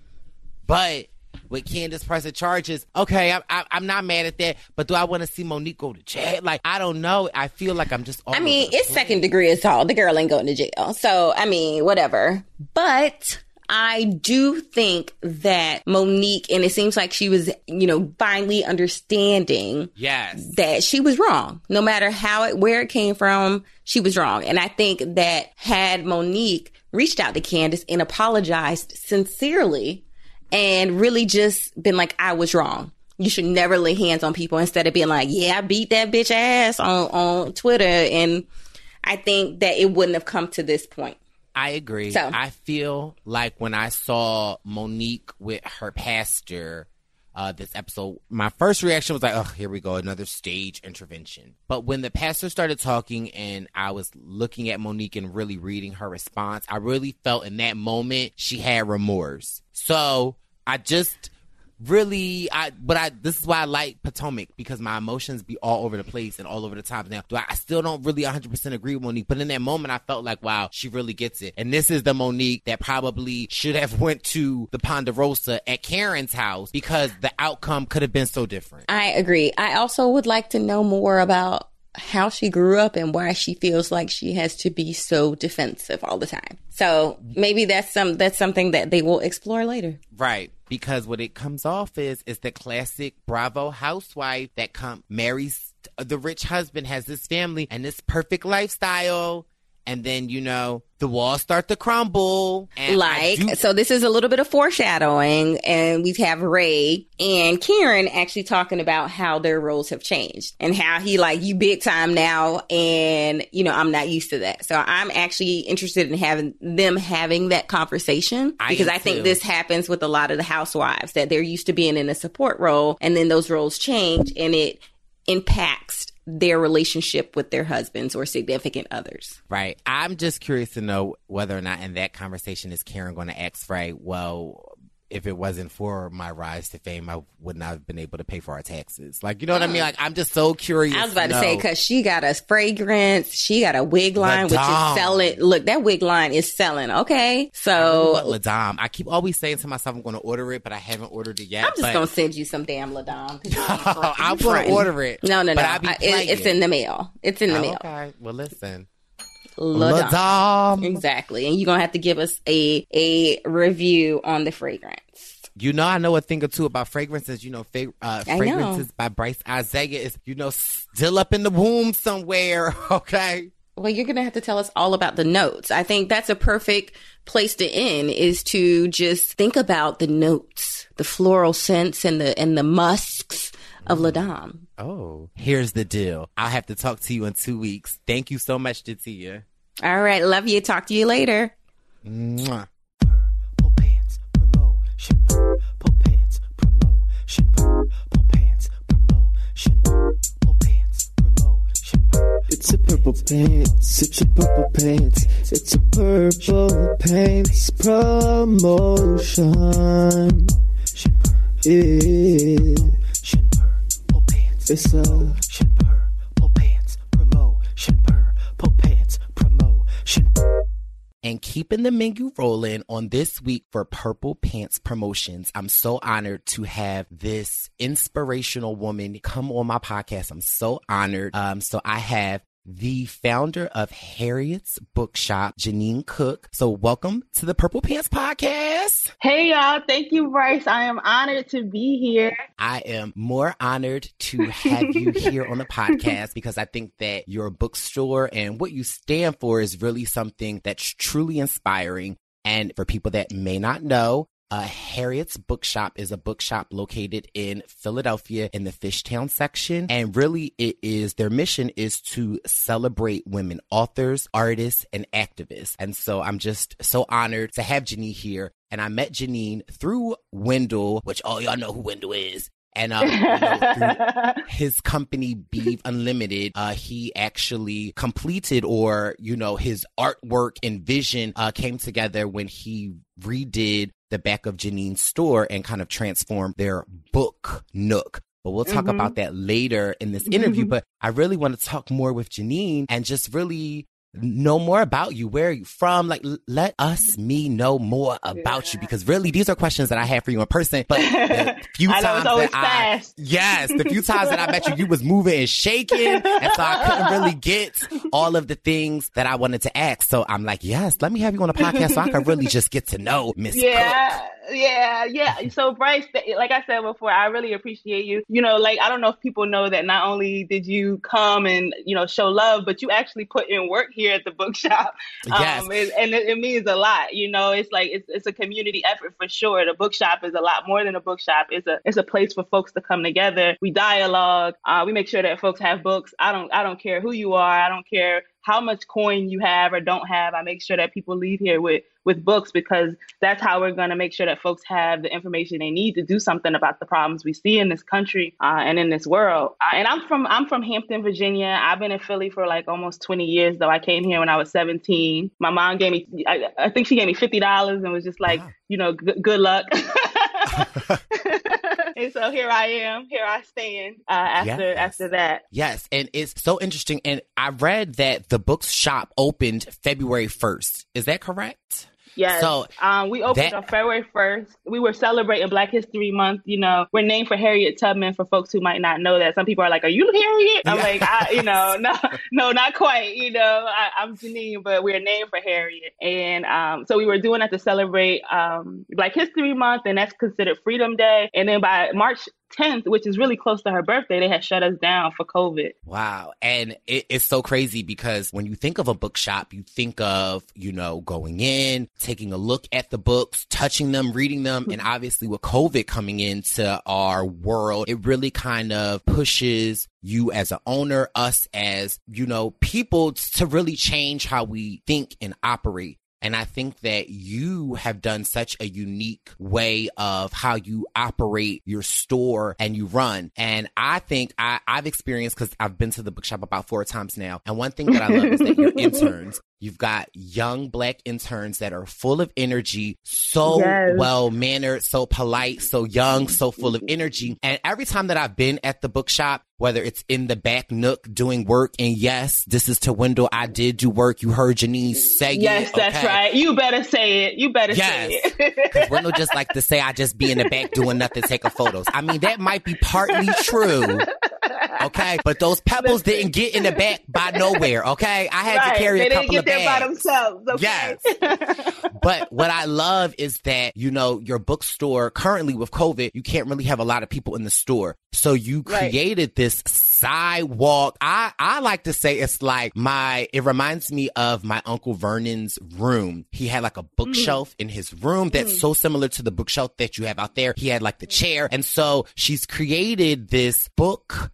but with Candiace pressing charges, okay, I'm I, I'm not mad at that. But do I want to see Monique go to jail? Like I don't know. I feel like I'm just. all I mean, it's place. second degree assault. The girl ain't going to jail. So, I mean, whatever. But I do think that Monique, and it seems like she was, you know, finally understanding Yes. that she was wrong. No matter how it, where it came from, she was wrong. And I think that had Monique reached out to Candiace and apologized sincerely and really just been like, I was wrong. You should never lay hands on people instead of being like, yeah, I beat that bitch ass on, on Twitter. And I think that it wouldn't have come to this point. I agree. So- I feel like when I saw Monique with her pastor uh, this episode, my first reaction was like, oh, here we go, another stage intervention. But when the pastor started talking and I was looking at Monique and really reading her response, I really felt in that moment she had remorse. So I just really I but I this is why I like Potomac because my emotions be all over the place and all over the top now. Do I, I still don't really 100% agree with Monique, but in that moment I felt like wow, she really gets it. And this is the Monique that probably should have went to the Ponderosa at Karen's house because the outcome could have been so different. I agree. I also would like to know more about how she grew up and why she feels like she has to be so defensive all the time. So maybe that's some that's something that they will explore later. Right. Because what it comes off is is the classic Bravo housewife that come marries the rich husband, has this family and this perfect lifestyle. And then you know the walls start to crumble. And like do- so this is a little bit of foreshadowing and we have ray and karen actually talking about how their roles have changed and how he like you big time now and you know i'm not used to that so i'm actually interested in having them having that conversation because i, I think this happens with a lot of the housewives that they're used to being in a support role and then those roles change and it impacts their relationship with their husbands or significant others. Right. I'm just curious to know whether or not in that conversation is Karen going to ask Ray, well, if it wasn't for my rise to fame, I would not have been able to pay for our taxes. Like, you know what I mean? Like, I'm just so curious. I was about to, to say, cause she got a fragrance, she got a wig line, which is selling. Look, that wig line is selling. Okay. So. La Dame. I keep always saying to myself, I'm going to order it, but I haven't ordered it yet. I'm just going to send you some damn La Dame. I'm going to order it. No, no, no. I, it, it's in the mail. It's in the oh, mail. Okay. Well, listen. La Dame. Exactly. And you're going to have to give us a, a review on the fragrance. You know, I know a thing or two about fragrances. You know, fa- uh, fragrances know. by Bryce Isaiah is, you know, still up in the womb somewhere. Okay. Well, you're going to have to tell us all about the notes. I think that's a perfect place to end is to just think about the notes, the floral scents and the, and the musks of La Dame. Oh, here's the deal. I'll have to talk to you in two weeks. Thank you so much, Jatia. All right. Love you. Talk to you later. Mwah. It's a purple pants, it's a purple pants, it's a purple pants promotion. Yeah. And keeping the menu rolling on this week for Purple Pants Promotions, I'm so honored to have this inspirational woman come on my podcast. I'm so honored. Um, so I have the founder of Harriett's Bookshop, Jeannine Cook. So, welcome to the Purple Pants Podcast. Hey, y'all. Thank you, Bryce. I am honored to be here. I am more honored to have you here on the podcast because I think that your bookstore and what you stand for is really something that's truly inspiring. And for people that may not know, uh, Harriett's Bookshop is a bookshop located in Philadelphia in the Fishtown section. And really, it is their mission is to celebrate women authors, artists, and activists. And so I'm just so honored to have Jeannine here. And I met Jeannine through Wendell, which all y'all know who Wendell is. And um, you know, his company, Beeve Unlimited, uh, he actually completed or, you know, his artwork and vision uh, came together when he redid the back of Jeannine's store and kind of transform their book nook. But we'll talk mm-hmm. about that later in this interview. Mm-hmm. But I really want to talk more with Jeannine and just really know more about you. Where are you from? Like, let us, me know more about yeah. you because really these are questions that I have for you in person. But the few times that fast. I, yes, the few times that I met you, you was moving and shaking. And so I couldn't really get all of the things that I wanted to ask. So I'm like, yes, let me have you on a podcast so I can really just get to know Miss yeah. Cook yeah, yeah. So Bryce, like I said before, I really appreciate you. You know, like I don't know if people know that not only did you come and you know show love, but you actually put in work here at the bookshop. Yes. Um, it, and it, it, means a lot. You know, it's like it's it's a community effort for sure. The bookshop is a lot more than a bookshop. It's a it's a place for folks to come together. We dialogue. Uh, we make sure that folks have books. I don't I don't care who you are. I don't care how much coin you have or don't have. I make sure that people leave here with with books because that's how we're going to make sure that folks have the information they need to do something about the problems we see in this country uh, and in this world. Uh, and I'm from I'm from Hampton, Virginia. I've been in Philly for like almost 20 years. Though I came here when I was 17. My mom gave me I, I think she gave me fifty dollars and was just like, wow. you know, g- good luck. and so here I am. Here I stand uh, after yes. after that. Yes, and it's so interesting. And I read that the bookshop opened February first. Is that correct? Yes. So um, we opened that... on February 1st. We were celebrating Black History Month. You know, we're named for Harriet Tubman for folks who might not know that. Some people are like, Are you Harriet? I'm like, I, you know, no, no, not quite. You know, I, am Jeannine, but we're named for Harriet. And um, so we were doing that to celebrate um, Black History Month, and that's considered Freedom Day. And then by March 10th, which is really close to her birthday, they had shut us down for COVID. Wow. And it, it's so crazy because when you think of a bookshop, you think of, you know, going in, taking a look at the books, touching them, reading them. And obviously with COVID coming into our world, it really kind of pushes you as an owner, us as, you know, people to really change how we think and operate. And I think that you have done such a unique way of how you operate your store and you run. And I think I, I've experienced because I've been to the bookshop about four times now. And one thing that I love is that your interns, You've got young black interns that are full of energy, so Yes. well mannered, so polite, so young, so full of energy. And every time that I've been at the bookshop, whether it's in the back nook doing work, and yes, this is to Wendell, I did do work. You heard Jeannine say Yes, it. that's okay? right. You better say it. You better Yes. say it. Because Wendell just like to say I just be in the back doing nothing, taking photos. I mean, that might be partly true. Okay. But those pebbles didn't get in the back by nowhere. Okay. I had right. to carry they a didn't get of there by themselves. Okay? Yes. But what I love is that, you know, your bookstore currently with COVID, you can't really have a lot of people in the store. So you Right. created this sidewalk. I, I like to say it's like my, it reminds me of my Uncle Vernon's room. He had like a bookshelf mm-hmm. in his room that's mm-hmm. so similar to the bookshelf that you have out there. He had like the chair. And so she's created this book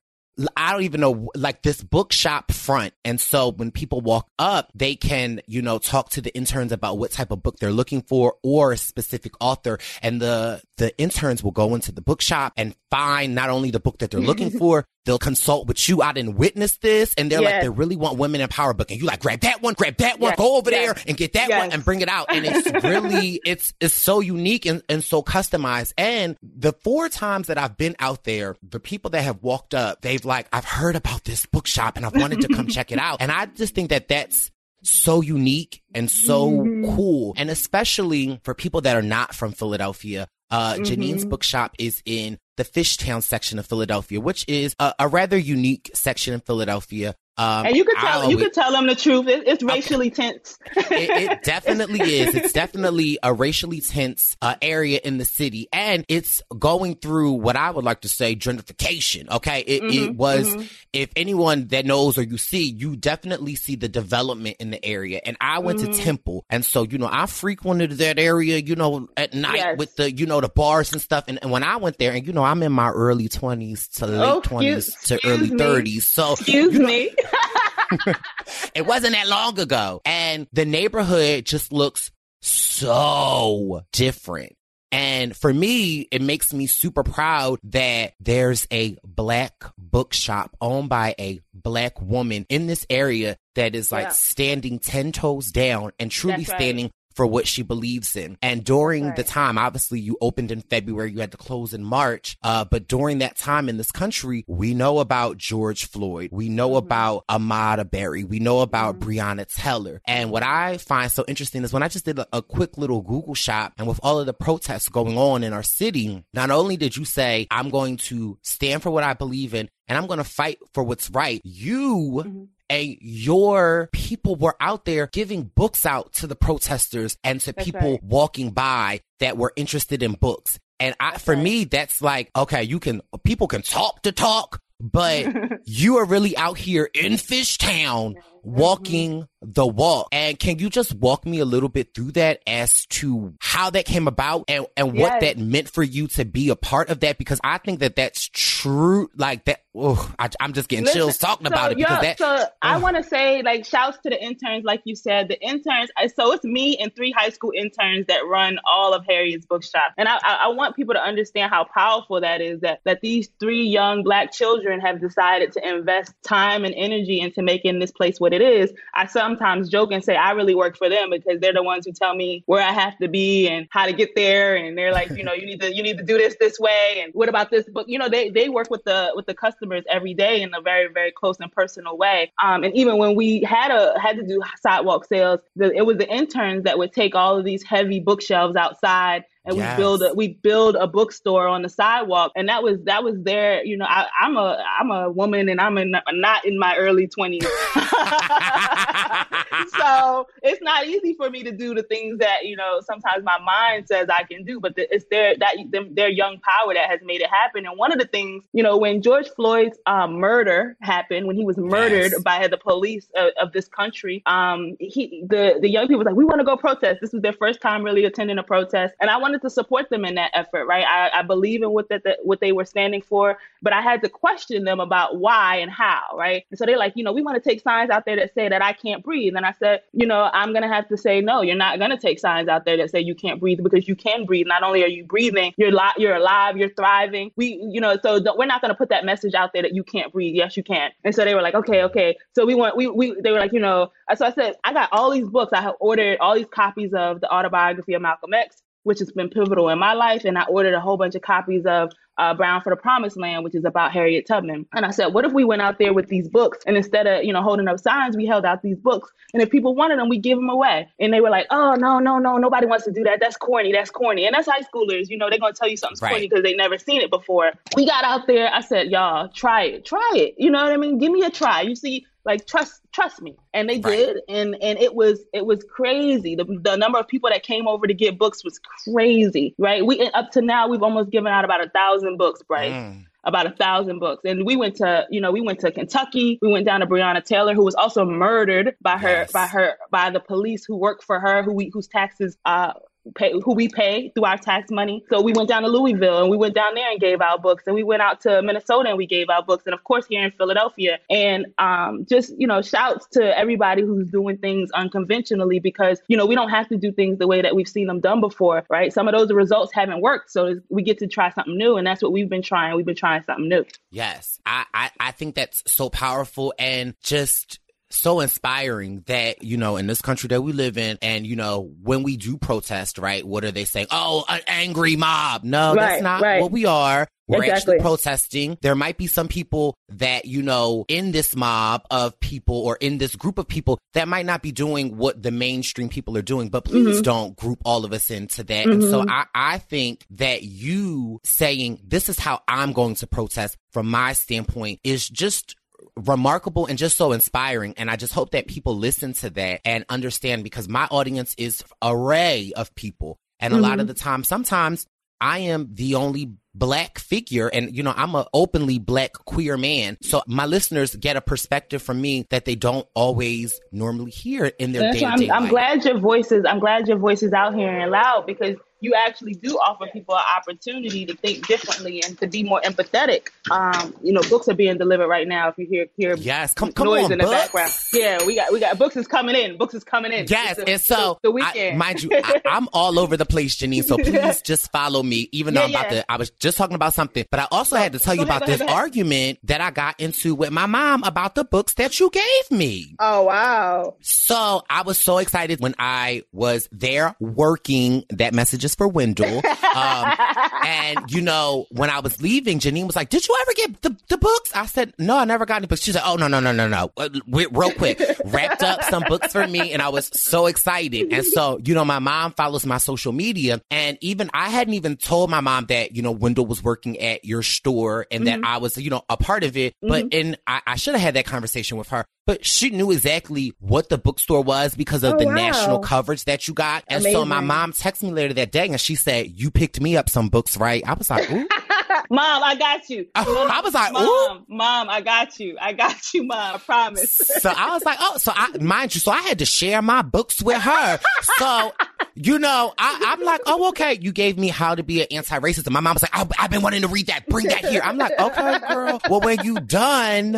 I don't even know, like this bookshop front. And so when people walk up, they can, you know, talk to the interns about what type of book they're looking for or a specific author. And the, the interns will go into the bookshop and find not only the book that they're looking for, they'll consult with you. I didn't witness this. And they're like, they really want women in power book. And you like, grab that one, grab that one, Yes. go over Yes. there and get that Yes. one and bring it out. And it's really, it's, it's so unique and, and so customized. And the four times that I've been out there, the people that have walked up, they've like, I've heard about this bookshop and I've wanted to come check it out. And I just think that that's so unique and so cool. And especially for people that are not from Philadelphia, uh, Jeannine's bookshop is in the Fishtown section of Philadelphia, which is a, a rather unique section in Philadelphia. Um, And you could tell you always- could tell them the truth. It, it's racially tense. it, it definitely is. It's definitely a racially tense uh, area in the city, and it's going through what I would like to say gentrification. Okay, it, it was. If anyone that knows or you see, you definitely see the development in the area. And I went to Temple, and so you know I frequented that area. You know, at night Yes. with the you know the bars and stuff. And, and when I went there, and you know I'm in my early twenties to late Oh, twenties excuse- to early thirties, so Excuse you know, me. it wasn't that long ago. And the neighborhood just looks so different. And for me, it makes me super proud that there's a black bookshop owned by a black woman in this area that is like Yeah. standing 10 toes down and truly right. standing for what she believes in. And during That's the time, obviously you opened in February, you had to close in March. Uh, but during that time in this country, we know about George Floyd. We know Mm-hmm. about Ahmaud Arbery. We know about Breonna Taylor. And what I find so interesting is when I just did a, a quick little Google shop and with all of the protests going on in our city, not only did you say, I'm going to stand for what I believe in and I'm going to fight for what's right, you Mm-hmm. And your people were out there giving books out to the protesters and to That's people right. walking by that were interested in books. And I, for right. me, that's like, okay, you can, people can talk to talk, but you are really out here in Fishtown walking the walk. And can you just walk me a little bit through that as to how that came about and, and what Yes. that meant for you to be a part of that? Because I think that that's true. Like that, oh, I, I'm just getting Listen, chills talking so, about it because yeah, that, So I oh. want to say, like, shouts to the interns, like you said, the interns. So it's me and three high school interns that run all of Harriett's bookshop, and I, I, I want people to understand how powerful that is. That that these three young black children have decided to invest time and energy into making this place what it is. I sometimes joke and say I really work for them because they're the ones who tell me where I have to be and how to get there, and they're like, you know, you need to you need to do this this way, and what about this book? You know, they they work with the with the customers every day in a very very close and personal way. Um, and even when we had a had to do sidewalk sales, the, it was the interns that would take all of these heavy bookshelves outside and Yes. we build a we build a bookstore on the sidewalk. And that was that was their you know I, i'm a i'm a woman and i'm in, not in my early 20s so it's not easy for me to do the things that you know sometimes my mind says i can do but the, it's their that them, their young power that has made it happen. And one of the things you know when george floyd's um, murder happened when he was murdered Yes. by the police of, of this country um he the the young people was like we want to go protest. This was their first time really attending a protest. And i wanted to support them in that effort right? I, I believe in what that the, what they were standing for but i had to question them about why and how right? And so they're like you know we want to take signs out there that say that i can't breathe. And i said you know i'm gonna have to say no you're not gonna take signs out there that say you can't breathe because you can breathe. Not only are you breathing you're li- you're alive you're thriving. We you know so we're not gonna put that message out there that you can't breathe. Yes you can. And so they were like okay okay. So we want we, we they were like you know so i said i got all these books. I have ordered all these copies of the autobiography of malcolm x which has been pivotal in my life. And I ordered a whole bunch of copies of uh, Bound for the Promised Land, which is about Harriet Tubman. And I said, what if we went out there with these books and instead of, you know, holding up signs, we held out these books. And if people wanted them, we give them away. And they were like, oh, no, no, no, nobody wants to do that. That's corny. That's corny. And that's high schoolers. You know, they're going to tell you something's Right. corny because they never seen it before. We got out there. I said, y'all, try it. Try it. You know what I mean? Give me a try. You see, like trust trust me. And they Right. did. And and it was it was crazy. The, the number of people that came over to get books was crazy right? We up to now we've almost given out about a thousand books bryce Mm. about a thousand books. And we went to you know we went to kentucky. We went down to breonna taylor who was also murdered by her Yes. by her by the police who work for her who we whose taxes uh pay, who we pay through our tax money. So we went down to Louisville and we went down there and gave out books, and we went out to Minnesota and we gave out books, and of course here in Philadelphia. And um, just you know, shouts to everybody who's doing things unconventionally because you know we don't have to do things the way that we've seen them done before, right? Some of those results haven't worked, so we get to try something new, and that's what we've been trying. We've been trying something new. Yes, I, I, I think that's so powerful and just so inspiring that, you know, in this country that we live in, and, you know, when we do protest, right, what are they saying? Oh, an angry mob. No, that's not right. what we are. We're Exactly. actually protesting. There might be some people that, you know, in this mob of people or in this group of people that might not be doing what the mainstream people are doing, but please Mm-hmm. don't group all of us into that. And so I, I think that you saying, this is how I'm going to protest from my standpoint is just remarkable and just so inspiring. And i just hope that people listen to that and understand because my audience is array of people. And a lot of mm-hmm. the time sometimes i am the only black figure and you know i'm a openly black queer man. So my listeners get a perspective from me that they don't always normally hear in their day-to-day I'm, I'm glad your voice is I'm glad your voice is out here and loud because you actually do offer people an opportunity to think differently and to be more empathetic. Um, you know, books are being delivered right now. If you hear hear Yes, come- come noise on, in the books. background, yeah, we got we got books is coming in. Books is coming in. Yes, It's the- and so the, the I, weekend. mind you, I, I'm all over the place, Jeannine. So please just follow me. Even though Yeah, I'm about yeah. to, I was just talking about something, but I also had to tell you ahead, about ahead, this argument that I got into with my mom about the books that you gave me. oh wow. So I was so excited when I was there working. That message is for Wendell. Um, and you know, when I was leaving, Jeannine was like, "Did you ever get the, the books?" I said, "No, I never got any books." She said, "Oh no, no, no, no, no!" Uh, Real quick, wrapped up some books for me, and I was so excited. And so, you know, my mom follows my social media, and even I hadn't even told my mom that you know Wendell was working at your store and that I was, you know, a part of it. But and I, I should have had that conversation with her. But she knew exactly what the bookstore was because of Oh, the wow. national coverage that you got. And so my mom texted me later that day and she said, You picked me up some books, right? I was like, Ooh. Mom, I got you. I was like, Mom, mom, I got you. I got you, mom. I promise. so I was like, oh, so I mind you, so I had to share my books with her. So, you know, I, I'm like, oh, okay. You gave me how to be an anti-racist. And my mom was like, oh, I've been wanting to read that. Bring that here. I'm like, okay, girl. Well, when you done,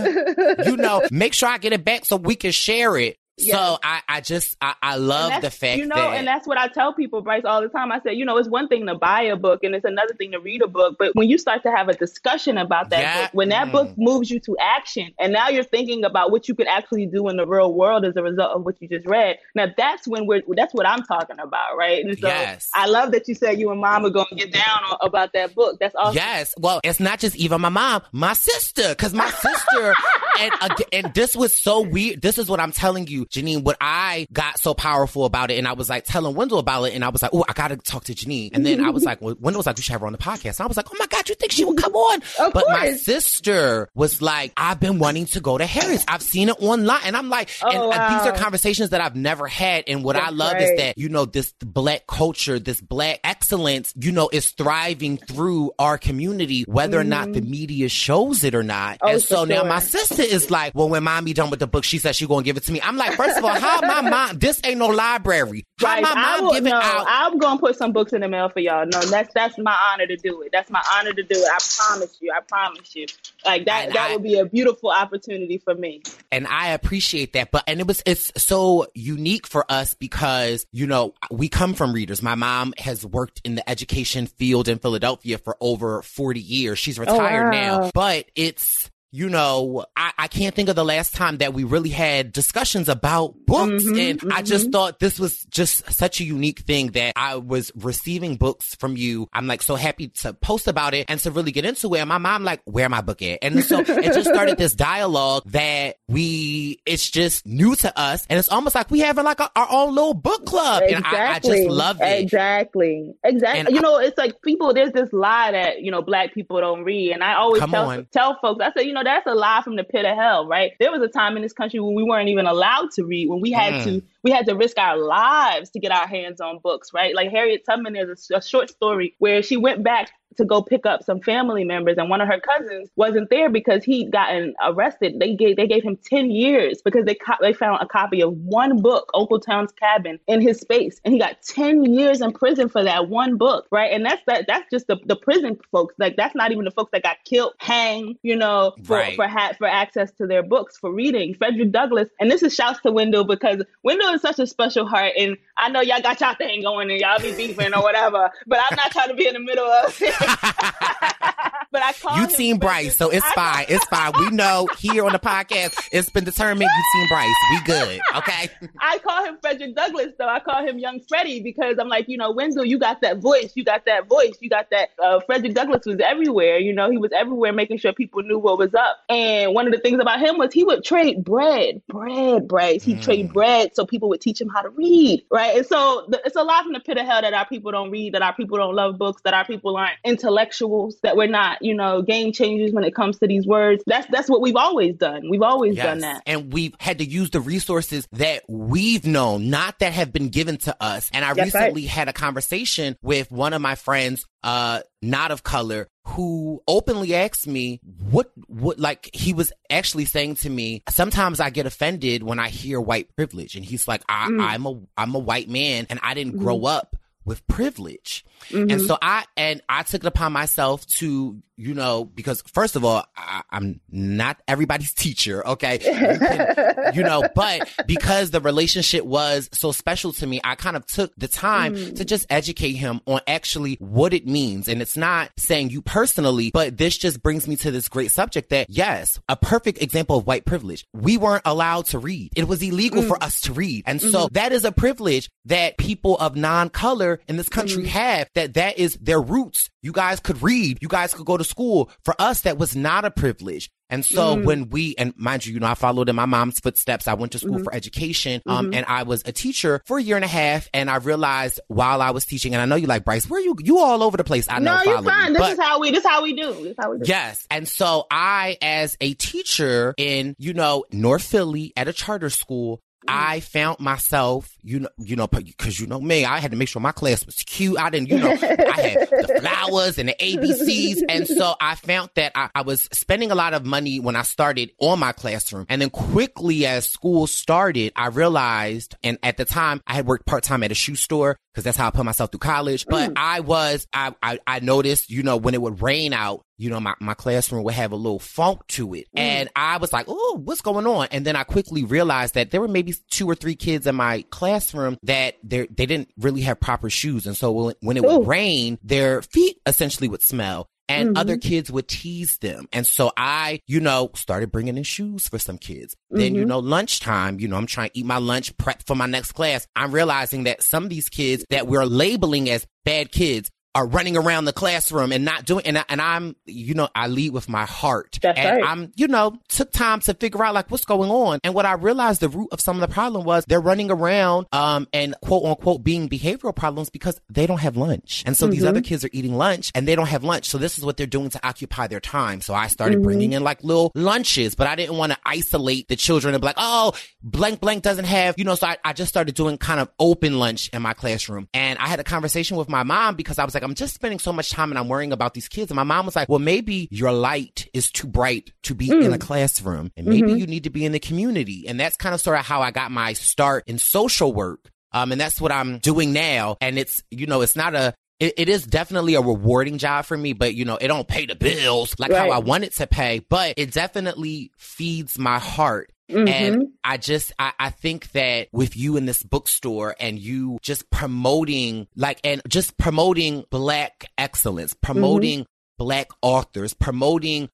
you know, make sure I get it back so we can share it. So I, I just, I, I love the fact you know, that. and that's what I tell people, Bryce, all the time. I say, you know, it's one thing to buy a book, and it's another thing to read a book. But when you start to have a discussion about that Yeah. book, when that Mm. book moves you to action, and now you're thinking about what you could actually do in the real world as a result of what you just read. Now that's when we're that's what I'm talking about, right? And so Yes. I love that you said you and mom are going to get down on, about that book. That's awesome. Yes. Well, it's not just even my mom, my sister, because my sister, and and this was so weird. This is what I'm telling you. You, Jeannine, what I got so powerful about it, and I was like telling Wendell about it, and I was like, oh, I gotta talk to Jeannine. And then I was like, well, Wendell was like, we should have her on the podcast. And I was like, oh my God, you think she would come on? Of but my sister was like, I've been wanting to go to Harris. I've seen it online. And I'm like, Oh, and uh, these are conversations that I've never had. And what I That's love is that, you know, this black culture, this black excellence, you know, is thriving through our community, whether or not the media shows it or not. Mm-hmm. Oh, and so now my sister is like, well, when mommy done with the book, she said she gonna give it to me. I'm like, first of all, how my mom, this ain't no library. How Right. my mom will, giving no, out I'm gonna put some books in the mail for y'all. No, that's that's my honor to do it. That's my honor to do it. I promise you. I promise you. Like that And that I- would be a beautiful opportunity for me. and I appreciate that. But and it was it's so unique for us because you know we come from readers. My mom has worked in the education field in Philadelphia for over forty years. She's oh, retired wow. now, but it's. You know, I, I can't think of the last time that we really had discussions about books. Mm-hmm, and I just mm-hmm. thought this was just such a unique thing that I was receiving books from you. I'm like so happy to post about it and to really get into it. And my mom like, where my book at? And so it just started this dialogue that we, it's just new to us. And it's almost like we having like a, our own little book club. And I, I just love it. Exactly. Exactly. And you I- know, it's like people. There's this lie that you know black people don't read, and I always tell on. tell folks. I say, you know, that's a lie from the pit of hell, right? There was a time in this country when we weren't even allowed to read, when we had Mm. to we had to risk our lives to get our hands on books, right? Like Harriet Tubman, there's a, a short story where she went back to go pick up some family members, and one of her cousins wasn't there because he'd gotten arrested. They gave they gave him ten years because they co- they found a copy of one book, Uncle Tom's Cabin, in his space, and he got ten years in prison for that one book, right? And that's that that's just the, the prison folks. Like that's not even the folks that got killed, hanged, you know, for Right. for ha- for access to their books for reading. Frederick Douglass, and this is shouts to Wendell because Wendell such a special heart, and I know y'all got y'all thing going and y'all be beefing or whatever, but I'm not trying to be in the middle of. it. but I call You team Bryce, so it's I- fine. It's fine. We know here on the podcast, it's been determined you team Bryce. We good. Okay. I call him Frederick Douglass, though. I call him Young Freddie because I'm like, you know, Wendell, you got that voice. You got that voice. You got that. Uh, Frederick Douglass was everywhere. You know, he was everywhere making sure people knew what was up. And one of the things about him was he would trade bread, bread, Bryce. He'd trade bread so people would teach him how to read, right? And so the, it's a lot from the pit of hell that our people don't read, that our people don't love books, that our people aren't intellectuals, that we're not, you know, game changers when it comes to these words. That's that's what we've always done. We've always done that. And we've had to use the resources that we've known, not that have been given to us. And I That's right. recently had a conversation with one of my friends, uh, not of color, who openly asked me what, what, like, he was actually saying to me, sometimes I get offended when I hear white privilege. And he's like, I, Mm. I'm a, I'm a white man and I didn't grow Mm-hmm. up with privilege. And mm-hmm. so I and I took it upon myself to, you know, because first of all, I, I'm not everybody's teacher, okay? You, can- you know, but because the relationship was so special to me, I kind of took the time to mm. just educate him on actually what it means. And it's not saying you personally, but this just brings me to this great subject that yes, a perfect example of white privilege. We weren't allowed to read. It was illegal for mm. us to read. And so mm-hmm. that is a privilege that people of non-color in this country mm-hmm. have that that is their roots. You guys could read. You guys could go to school. For us, that was not a privilege. And so mm-hmm. when we, and mind you, you know, I followed in my mom's footsteps. I went to school mm-hmm. for education. Um, and I was a teacher for a year and a half. And I realized while I was teaching, and I know you like Bryce, where you, you all over the place. I know. No, you're fine. me, This is how we. This is how we do. This is how we do. Yes. And so I, as a teacher in, you know, North Philly at a charter school, Mm. I found myself, you know, you know, because you know me, I had to make sure my class was cute. I didn't, you know, I had the flowers and the ABCs, and so I found that I, I was spending a lot of money when I started on my classroom, and then quickly as school started, I realized, and at the time I had worked part time at a shoe store because that's how I put myself through college. But mm. I was, I, I, I noticed, you know, when it would rain out, you know, my, my classroom would have a little funk to it. Mm. And I was like, oh, what's going on? And then I quickly realized that there were maybe two or three kids in my classroom that they they didn't really have proper shoes. And so when, when it would rain, their feet essentially would smell. And other mm-hmm. kids would tease them. And so I, you know, started bringing in shoes for some kids. Then, you mm-hmm. know, lunchtime, you know, I'm trying to eat my lunch, prep for my next class. I'm realizing that some of these kids that we're labeling as bad kids are running around the classroom and not doing, and, I, and I'm, you know, I lead with my heart. That's and right. I'm, you know, took time to figure out like what's going on. And what I realized the root of some of the problem was they're running around, um, and quote unquote being behavioral problems because they don't have lunch. And so these other kids are eating lunch and they don't have lunch. So this is what they're doing to occupy their time. So I started bringing in like little lunches, but I didn't want to isolate the children and be like, oh, blank blank doesn't have, you know, so I, I just started doing kind of open lunch in my classroom. And I had a conversation with my mom because I was like, I'm just spending so much time and I'm worrying about these kids. And my mom was like, well, maybe your light is too bright to be in a classroom and maybe you need to be in the community. And that's kind of sort of how I got my start in social work. Um, and that's what I'm doing now. And it's, you know, it's not a, it, it is definitely a rewarding job for me, but you know, it don't pay the bills like how I want it to pay, but it definitely feeds my heart. Mm-hmm. And I just, I, I think that with you in this bookstore and you just promoting, like, and just promoting black excellence, promoting black authors, promoting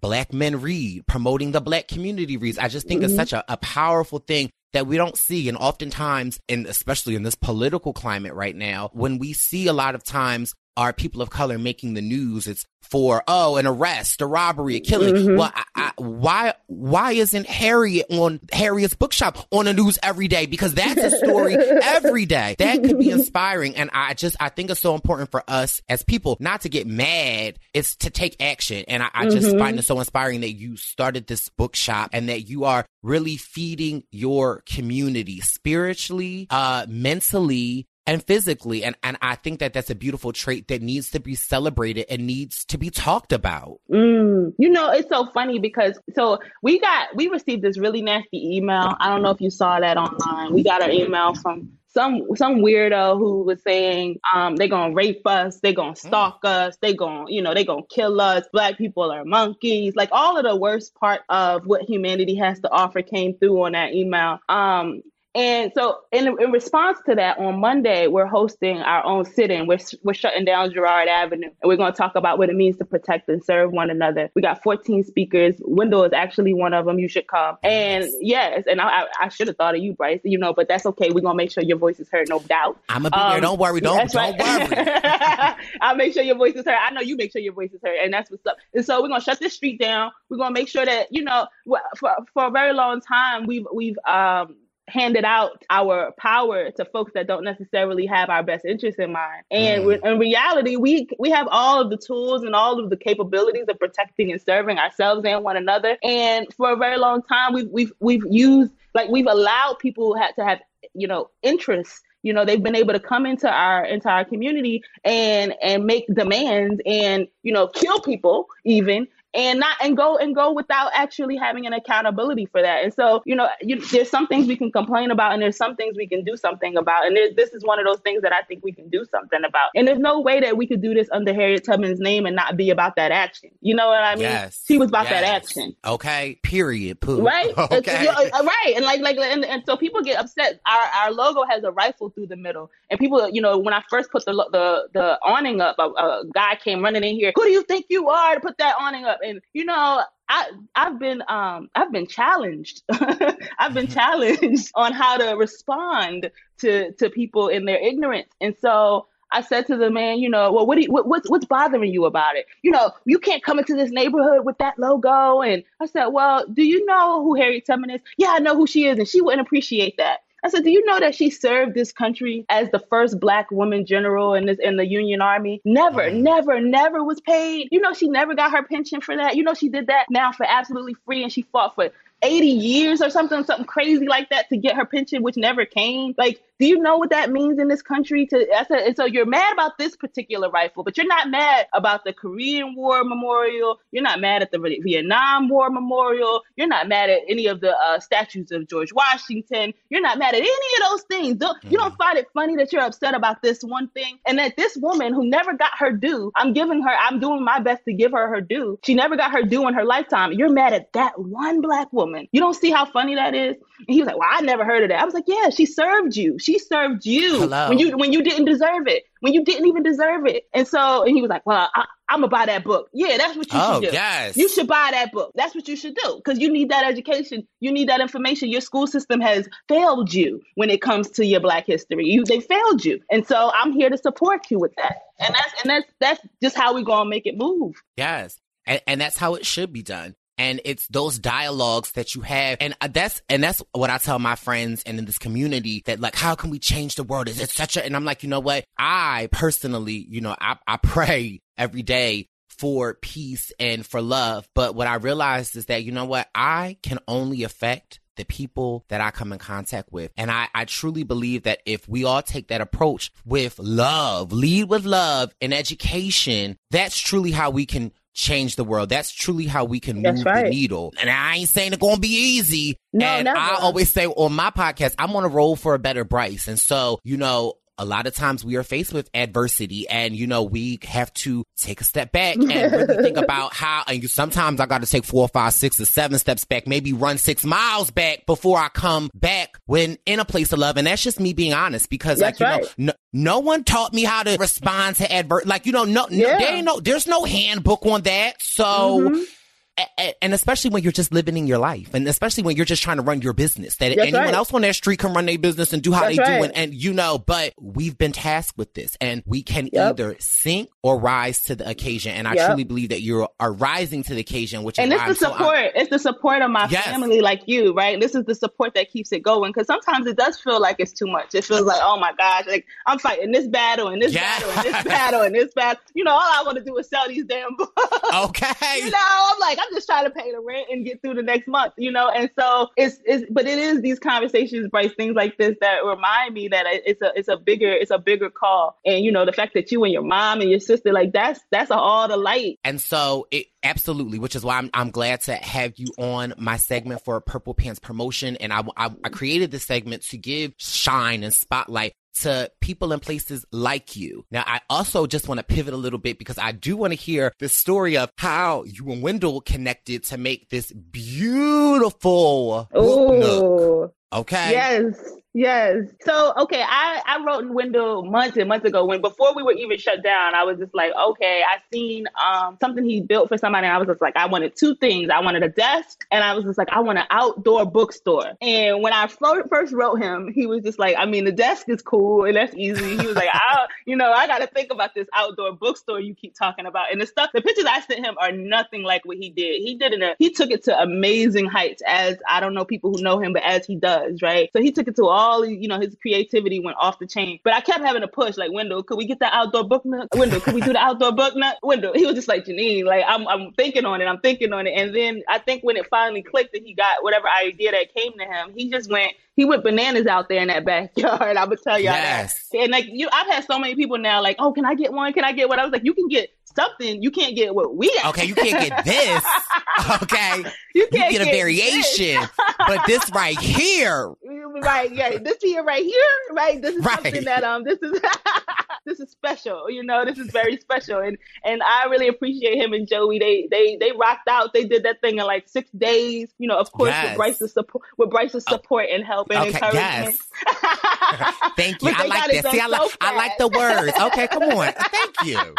black men read, promoting the black community reads. I just think it's such a, a powerful thing that we don't see. And oftentimes, and especially in this political climate right now, when we see a lot of times are people of color making the news, it's for, oh, an arrest, a robbery, a killing. Well, I, I, why, why isn't Harriet on Harriett's bookshop on the news every day? Because that's a story every day. That could be inspiring. And I just, I think it's so important for us as people not to get mad. It's to take action. And I, I just find it so inspiring that you started this bookshop and that you are really feeding your community spiritually, uh, mentally, and physically. And, and I think that that's a beautiful trait that needs to be celebrated and needs to be talked about. Mm. You know, it's so funny because so we got we received this really nasty email. I don't know if you saw that online. We got an email from some some weirdo who was saying um they're gonna rape us, they're gonna stalk us, they gonna you know they gonna kill us. Black people are monkeys. Like all of the worst part of what humanity has to offer came through on that email. Um, and so, in, in response to that, on Monday, we're hosting our own sit in. We're, we're shutting down Girard Avenue, and we're going to talk about what it means to protect and serve one another. We got 14 speakers. Wendell is actually one of them. You should come. And yes, and I, I, should have thought of you, Bryce, you know, but that's okay. We're going to make sure your voice is heard, no doubt. I'm gonna be there. Um, Don't worry. Don't, don't right. worry. I'll make sure your voice is heard. I know you make sure your voice is heard, and that's what's up. And so we're gonna shut this street down. We're gonna make sure that you know for for a very long time we've we've um handed out our power to folks that don't necessarily have our best interests in mind. And Mm. in reality, we we have all of the tools and all of the capabilities of protecting and serving ourselves and one another. And for a very long time, we've we've we've used like we've allowed people ha- to have you know interests you know they've been able to come into our into our community and and make demands and you know kill people even and not and go and go without actually having an accountability for that. And so you know you, there's some things we can complain about and there's some things we can do something about. And there, this is one of those things that i think we can do something about. And there's no way that we could do this under harriet tubman's name and not be about that action. You know what i mean? Yes. she was about that action. Okay. Period. Pooh. right? Okay. uh, right. And like like and, and so people get upset. Our our logo has a rifle through the middle. And people you know when i first put the the the awning up a, a guy came running in here who do you think you are to put that awning up and you know I I've been um I've been challenged. I've been challenged on how to respond to to people in their ignorance. And so I said to the man, you know, well, what, do you, what what's what's bothering you about it? You know, you can't come into this neighborhood with that logo. And I said, well, do you know who Harriet Tubman is? Yeah, I know who she is, and she wouldn't appreciate that. I said, do you know that she served this country as the first black woman general in this in the Union Army? Never, mm. never, never was paid. You know, she never got her pension for that. You know, she did that now for absolutely free, and she fought for 80 years or something, something crazy like that to get her pension, which never came. Like, do you know what that means in this country? To I said, and so you're mad about this particular rifle, but you're not mad about the Korean War Memorial. You're not mad at the Vietnam War Memorial. You're not mad at any of the uh, statues of George Washington. You're not mad at any of those things. Don't, You don't find it funny that you're upset about this one thing, and that this woman who never got her due, I'm giving her, I'm doing my best to give her her due. She never got her due in her lifetime. You're mad at that one black woman. You don't see how funny that is. And he was like, "Well, I never heard of that." I was like, "Yeah, she served you. She She served you Hello. when you when you didn't deserve it, when you didn't even deserve it. And so and he was like, "Well, I, I'm gonna buy that book." Yeah, that's what you Oh, should do. yes. You should buy that book. That's what you should do because you need that education. You need that information. Your school system has failed you when it comes to your Black history. You they failed you, and so I'm here to support you with that. And that's and that's that's just how we gonna make it move. Yes. And, and that's how it should be done. And it's those dialogues that you have. And that's, and that's what I tell my friends and in this community that like, how can we change the world? Is it such a, and I'm like, you know what? I personally, you know, I, I pray every day for peace and for love. But what I realized is that, you know what? I can only affect the people that I come in contact with. And I, I truly believe that if we all take that approach with love, lead with love and education, that's truly how we can change the world. That's truly how we can That's move right. the needle. And I ain't saying it's gonna be easy. No, and never. I always say on my podcast, I'm on a roll for a better Bryce. And so, you know, a lot of times we are faced with adversity and, you know, we have to take a step back and really think about how, and sometimes I got to take four, five, six, or seven steps back, maybe run six miles back before I come back when in a place of love. And that's just me being honest because, That's like, you right. know, no, no one taught me how to respond to adver, like, you know, no, no, Yeah. there ain't no, there's no handbook on that. So, Mhm. And especially when you're just living in your life and especially when you're just trying to run your business that That's anyone right. else on that street can run their business and do how That's they do and, and you know but we've been tasked with this and we can Yep. either sink or rise to the occasion and i Yep. truly believe that you are rising to the occasion which is and why it's I'm the so hon- support. it's the support of my Yes. family, like you, right? This is the support that keeps it going. Because sometimes it does feel like it's too much. It feels like, oh my gosh, like I'm fighting this battle and this Yes. battle and this battle and this battle. You know, all I want to do is sell these damn books. okay you know, I'm like, I'm just trying to pay the rent and get through the next month, you know. And so it's it's, but it is these conversations, Bryce, things like this that remind me that it's a it's a bigger it's a bigger call. And you know, the fact that you and your mom and your sister, like that's that's all the light. And so it absolutely, which is why I'm, I'm glad to have you on my segment for Purple Pants promotion. And I, I, I created this segment to give shine and spotlight to people and places like you. Now, I also just want to pivot a little bit because I do want to hear the story of how you and Wendell connected to make this beautiful book nook. Okay. Yes, yes. So okay, I I wrote in Wendell months and months ago when before we were even shut down. I was just like, okay, I seen um something he built for somebody. I was just like, I wanted two things. I wanted a desk, and I was just like, I want an outdoor bookstore. And when I first wrote him, he was just like, I mean, the desk is cool and that's easy. He was like, I, you know, I got to think about this outdoor bookstore you keep talking about. And the stuff, the pictures I sent him are nothing like what he did. He did it. He took it to amazing heights. As I don't know people who know him, but as he does, right? So he took it to all, you know, his creativity went off the chain. But I kept having to push, like, Wendell, could we get that outdoor book nook? Wendell, could we do the outdoor book nook? Wendell, he was just like, Jeannine, like, I'm, I'm thinking on it, I'm thinking on it. And then I think when it finally clicked that he got whatever idea that came to him, he just went, he went bananas out there in that backyard. I would tell y'all Yes. that. And like you, I've had so many people now, like, oh, can I get one? Can I get what? I was like, you can get something. You can't get what we got. Okay, you can't get this. Okay. you You can't get a this. variation. but this right here. right yeah this here right here right this is Right. something that um this is this is special you know this is very special and and i really appreciate him and joey they they they rocked out they did that thing in like six days you know of course Yes. with bryce's support with bryce's support and help and Okay, encouragement Thank you. I like that. See, I done like so I like the words. Okay, come on. Thank you.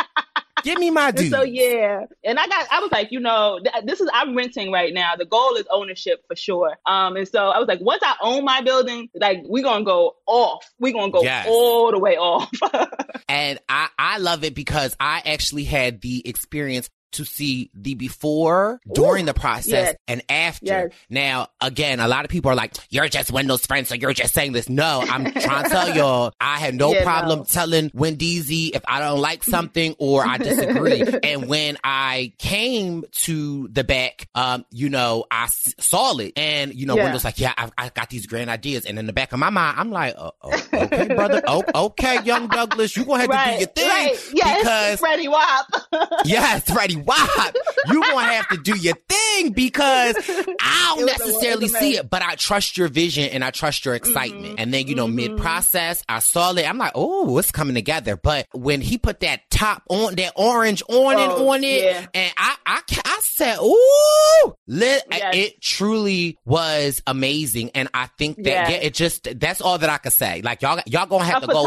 Give me my. And so yeah, and I got I was like, you know, th- this is I'm renting right now. The goal is ownership for sure. Um, and so I was like, once I own my building, like we're gonna go off. We're gonna go Yes. all the way off. And I, I love it because I actually had the experience to see the before, during the process, yes. and after. Yes. Now, again, a lot of people are like, you're just Wendell's friend, so you're just saying this. No, I'm trying to tell y'all, I had no Yeah, problem no. telling Wendeezy if I don't like something or I disagree. and when I came to the back, um, you know, I s- saw it. And, you know, Yeah. Wendell's like, yeah, I, I got these grand ideas. And in the back of my mind, I'm like, uh, oh, okay, brother. Oh, okay, young Douglas, you're gonna have to do your thing. right. Yes, because Freddie Wap. yes, Freddie WAP, you gonna have to do your thing because I don't It was a- it necessarily see it, but I trust your vision and I trust your excitement. Mm-hmm. And then, you know, mid mm-hmm. process, I saw it. I'm like, oh, it's coming together. But when he put that top on, that orange on and Oh, on it, yeah. and I, I, I said, ooh, lit, Yes. it truly was amazing. And I think that, Yeah. yeah, it just, that's all that I could say. Like y'all, y'all gonna have a to go.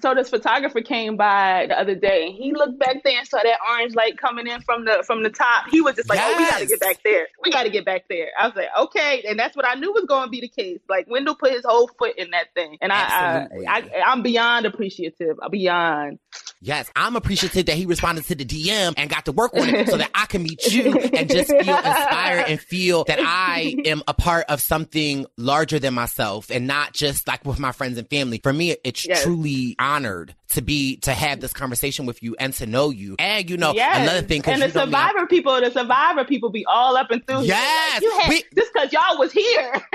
So this photographer came by the other day. and He looked back there and saw that orange light coming in from the from the top. He was just like, "Oh, we got to get back there. We got to get back there." I was like, "Okay," and that's what I knew was going to be the case. Like Wendell put his whole foot in that thing, and I, I, I I'm beyond appreciative. Beyond. Yes, I'm appreciative that he responded to the DM and got to work on it so that I can meet you and just feel inspired and feel that I am a part of something larger than myself and not just like with my friends and family. For me, it's Yes. truly honored to be, to have this conversation with you and to know you. And you know, Yes. another thing, and the survivor people, the survivor people be all up and through. Yes. Like, you had, We- just because y'all was here.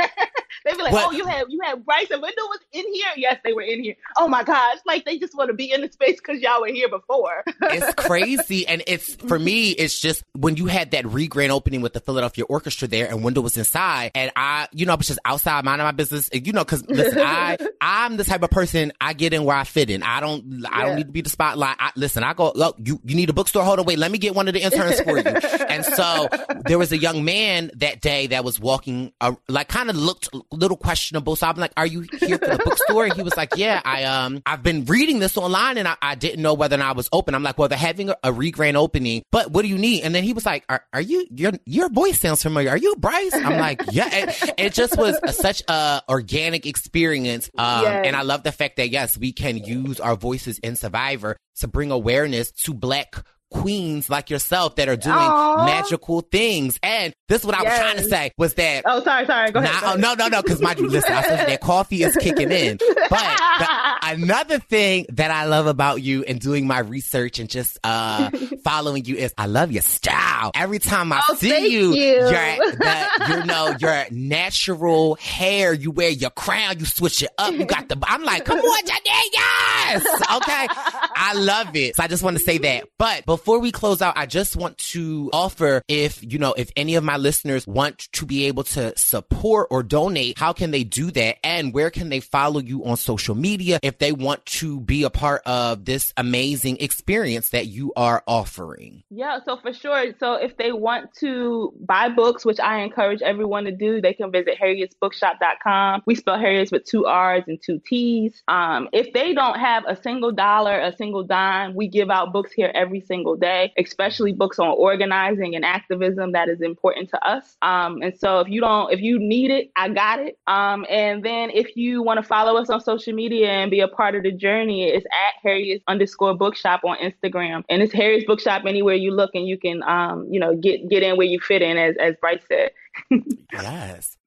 they be like, But- "Oh, you had you had Bryce and Wendell was in here." Yes, they were in here. Oh my gosh, like they just want to be in the space because y'all were here before. it's crazy and it's for me it's just when you had that re-grand opening with the philadelphia orchestra there and wendell was inside and i you know i was just outside minding my business and, you know because listen i i'm the type of person i get in where i fit in i don't i Yeah. don't need to be the spotlight. I, listen i go look you you need a bookstore? Hold on wait let me get one of the interns for you. And so there was a young man that day that was walking uh, like kind of looked a little questionable. So i'm like are you here for the bookstore? And he was like yeah i um i've been reading this online and i, I didn't know whether or not i was open. I'm like well they're having a, a re-grand opening but what do you need? And then he was like are, are you your your voice sounds familiar. Are you bryce? I'm like yeah. It, it just was a, such a organic experience um Yes. and i love the fact that yes we can use our voices in survivor to bring awareness to black queens like yourself that are doing Aw. magical things. And this is what I was trying to say was that oh, sorry, sorry. Go ahead. Go ahead. no, no, no, because my you listen, I said that coffee is kicking in. But the, another thing that I love about you and doing my research and just uh following you is I love your style. Every time I Oh, see you, you. your the, you know your natural hair, you wear your crown, you switch it up, you got the. I'm like, come on, Janae, yes, okay. I love it. So I just want to say that. But before we close out, I just want to offer if, you know, if any of my listeners want to be able to support or donate, how can they do that? And where can they follow you on social media if they want to be a part of this amazing experience that you are offering? Yeah, so for sure. So if they want to buy books, which I encourage everyone to do, they can visit harriettsbookshop.com. We spell Harriett's with two R's and two T's. Um, if they don't have a single dollar, a single dime, we give out books here every single day, especially books on organizing and activism that is important to us. Um, and so if you don't, if you need it, I got it. Um, and then if you want to follow us on social media and be a part of the journey, it's at Harriett's underscore bookshop on Instagram. And it's Harriett's bookshop anywhere you look and you can, um, you know, get, get in where you fit in, as, as Bryce said. Yes.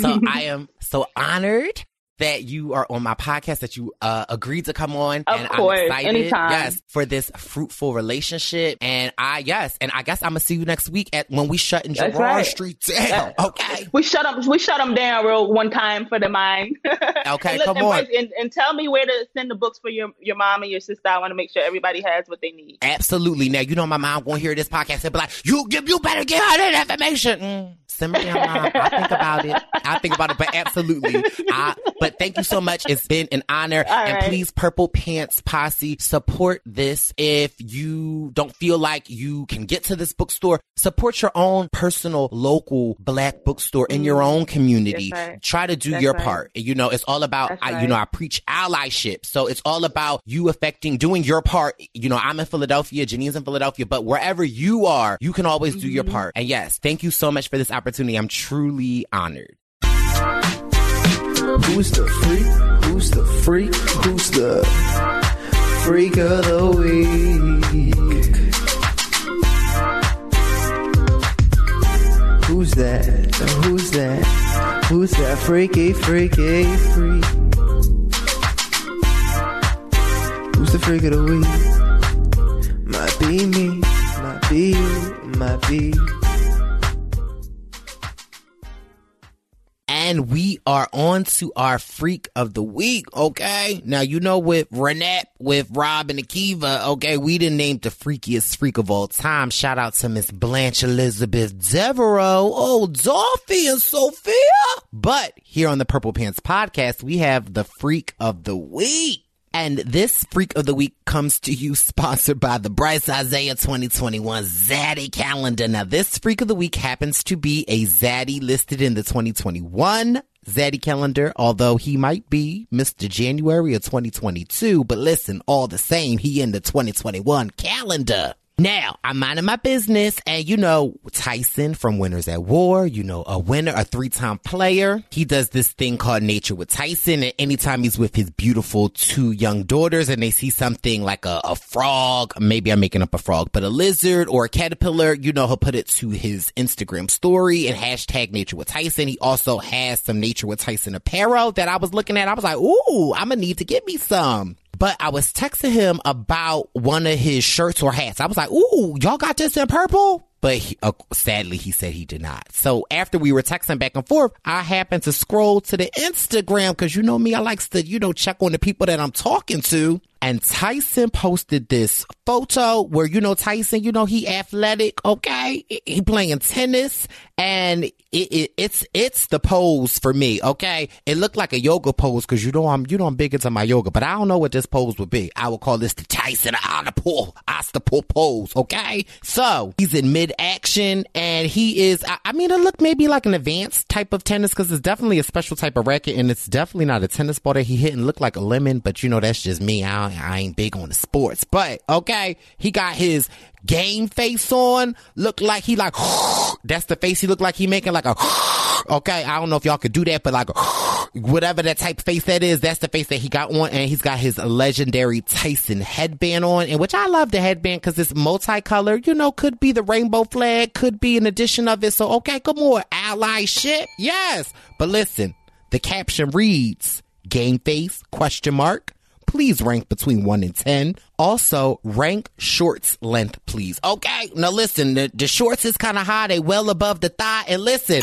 So I am so honored that you are on my podcast, that you uh, agreed to come on. Of and course, I'm excited, anytime. yes, for this fruitful relationship. And I, yes, and I guess I'm gonna see you next week at when we shut in That's Girard right. Street down. Okay. We shut them, we shut them down real one time for the mind. Okay, look, come and, on. And, and tell me where to send the books for your, your mom and your sister. I want to make sure everybody has what they need. Absolutely. Now you know my mom won't hear this podcast and be like, "You, you, you better get her that information." Mm, simmer down. I think about it. I think about it, but absolutely. I, but thank you so much. It's been an honor. All and right. please, Purple Pants Posse, support this. If you don't feel like you can get to this bookstore, support your own personal, local black bookstore in your own community. Right. Try to do That's your right. part. You know, it's all about, I, you know, I preach allyship. So it's all about you affecting, doing your part. You know, I'm in Philadelphia, Jeannine's in Philadelphia, but wherever you are, you can always do your Mm-hmm. part. And yes, thank you so much for this opportunity. I'm truly honored. Who's the freak? Who's the freak? Who's the freak of the week? Who's that? Who's that? Who's that freaky, freaky, freak? Who's the freak of the week? Might be me, might be you, might be. And we are on to our freak of the week, okay? Now, you know, with Renette, with Rob and Akiva, okay, we didn't name the freakiest freak of all time. Shout out to Miss Blanche Elizabeth Devereaux, oh, Dolphy and Sophia. But here on the Purple Pants podcast, we have the freak of the week. And this freak of the week comes to you sponsored by the Bryce Isaiah 2021 Zaddy calendar. Now, this freak of the week happens to be a Zaddy listed in the 2021 Zaddy calendar, although he might be Mr. January of 2022. But listen, all the same, he in the 2021 calendar. Now, I'm minding my business, and you know, Tyson from Winners at War, you know, a winner, a three time player. He does this thing called Nature with Tyson, and anytime he's with his beautiful two young daughters and they see something like a, a frog, maybe I'm making up a frog, but a lizard or a caterpillar, you know, he'll put it to his Instagram story and hashtag Nature with Tyson. He also has some Nature with Tyson apparel that I was looking at. I was like, ooh, I'm gonna need to get me some. But I was texting him about one of his shirts or hats. I was like, ooh, y'all got this in purple? But he, uh, sadly, he said he did not. So after we were texting back and forth, I happened to scroll to the Instagram because you know me, I likes to, you know, check on the people that I'm talking to. And Tyson posted this photo where, you know, Tyson, you know, he athletic, okay? He playing tennis and it, it, it's, it's the pose for me, okay? It looked like a yoga pose because you know, I'm, you know, I'm big into my yoga, but I don't know what this pose would be. I would call this the Tyson Oedipal, Ostipal pose, okay? So he's in mid action and he is, I, I mean, it looked maybe like an advanced type of tennis because it's definitely a special type of racket and it's definitely not a tennis ball that he hit and looked like a lemon, but you know, that's just me. I, I ain't big on the sports, but okay, he got his game face on. Looked like he like, that's the face he looked like he making like a, okay, I don't know if y'all could do that, but like, whatever that type face that is, that's the face that he got on. And he's got his legendary Tyson headband on, and which I love the headband because it's multicolored, you know, could be the rainbow flag, could be an addition of it. So, okay, come on, ally shit. Yes. But listen, the caption reads, game face, question mark please rank between 1 and 10. Also, rank shorts length, please. Okay, now listen, the, the shorts is kind of high. They well above the thigh. And listen,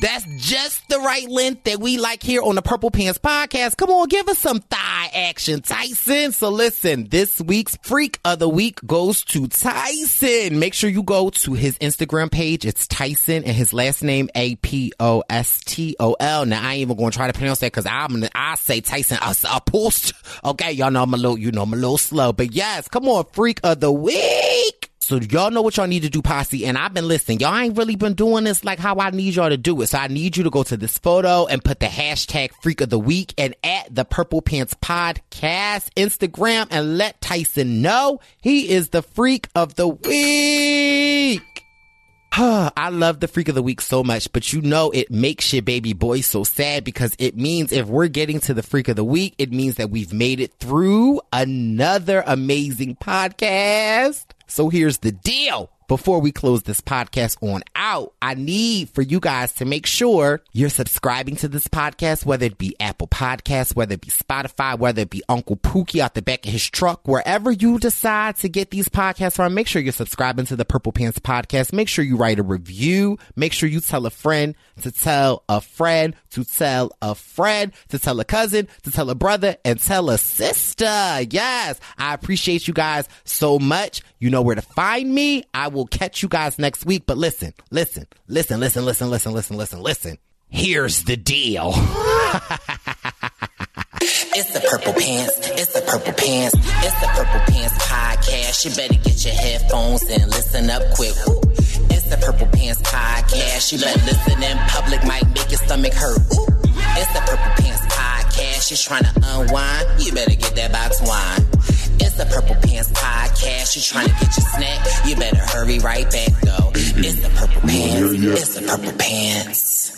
that's just the right length that we like here on the Purple Pants podcast. Come on, give us some thigh action, Tyson. So listen, this week's freak of the week goes to Tyson. Make sure you go to his Instagram page. It's Tyson and his last name A P O S T O L. Now I ain't even to try to pronounce that because I'm I say Tyson a post. Okay, y'all know I'm a little, you know, I'm a little slow, but yes, come on, freak of the week. So y'all know what y'all need to do, posse. And I've been listening. Y'all ain't really been doing this like how I need y'all to do it. So I need you to go to this photo and put the hashtag freak of the week and at the purple pants podcast Instagram and let Tyson know he is the freak of the week. I love the freak of the week so much, but you know it makes your baby boy so sad because it means if we're getting to the freak of the week, it means that we've made it through another amazing podcast. So here's the deal. Before we close this podcast on out, I need for you guys to make sure you're subscribing to this podcast, whether it be Apple Podcasts, whether it be Spotify, whether it be Uncle Pookie out the back of his truck, wherever you decide to get these podcasts from, make sure you're subscribing to the Purple Pants podcast. Make sure you write a review. Make sure you tell a friend to tell a friend to tell a friend to tell a cousin to tell a brother and tell a sister. Yes, I appreciate you guys so much. You know where to find me. I will catch you guys next week. But listen, listen, listen, listen, listen, listen, listen, listen, listen. Here's the deal. It's the purple pants. It's the purple pants. It's the purple pants podcast. You better get your headphones and listen up quick. It's the purple pants podcast. You better listen in public, might make your stomach hurt. It's the purple pants podcast. You're trying to unwind. You better get that box wine. It's the Purple Pants Podcast. You trying to get your snack? You better hurry right back, though. It's the Purple Pants. It's the Purple Pants.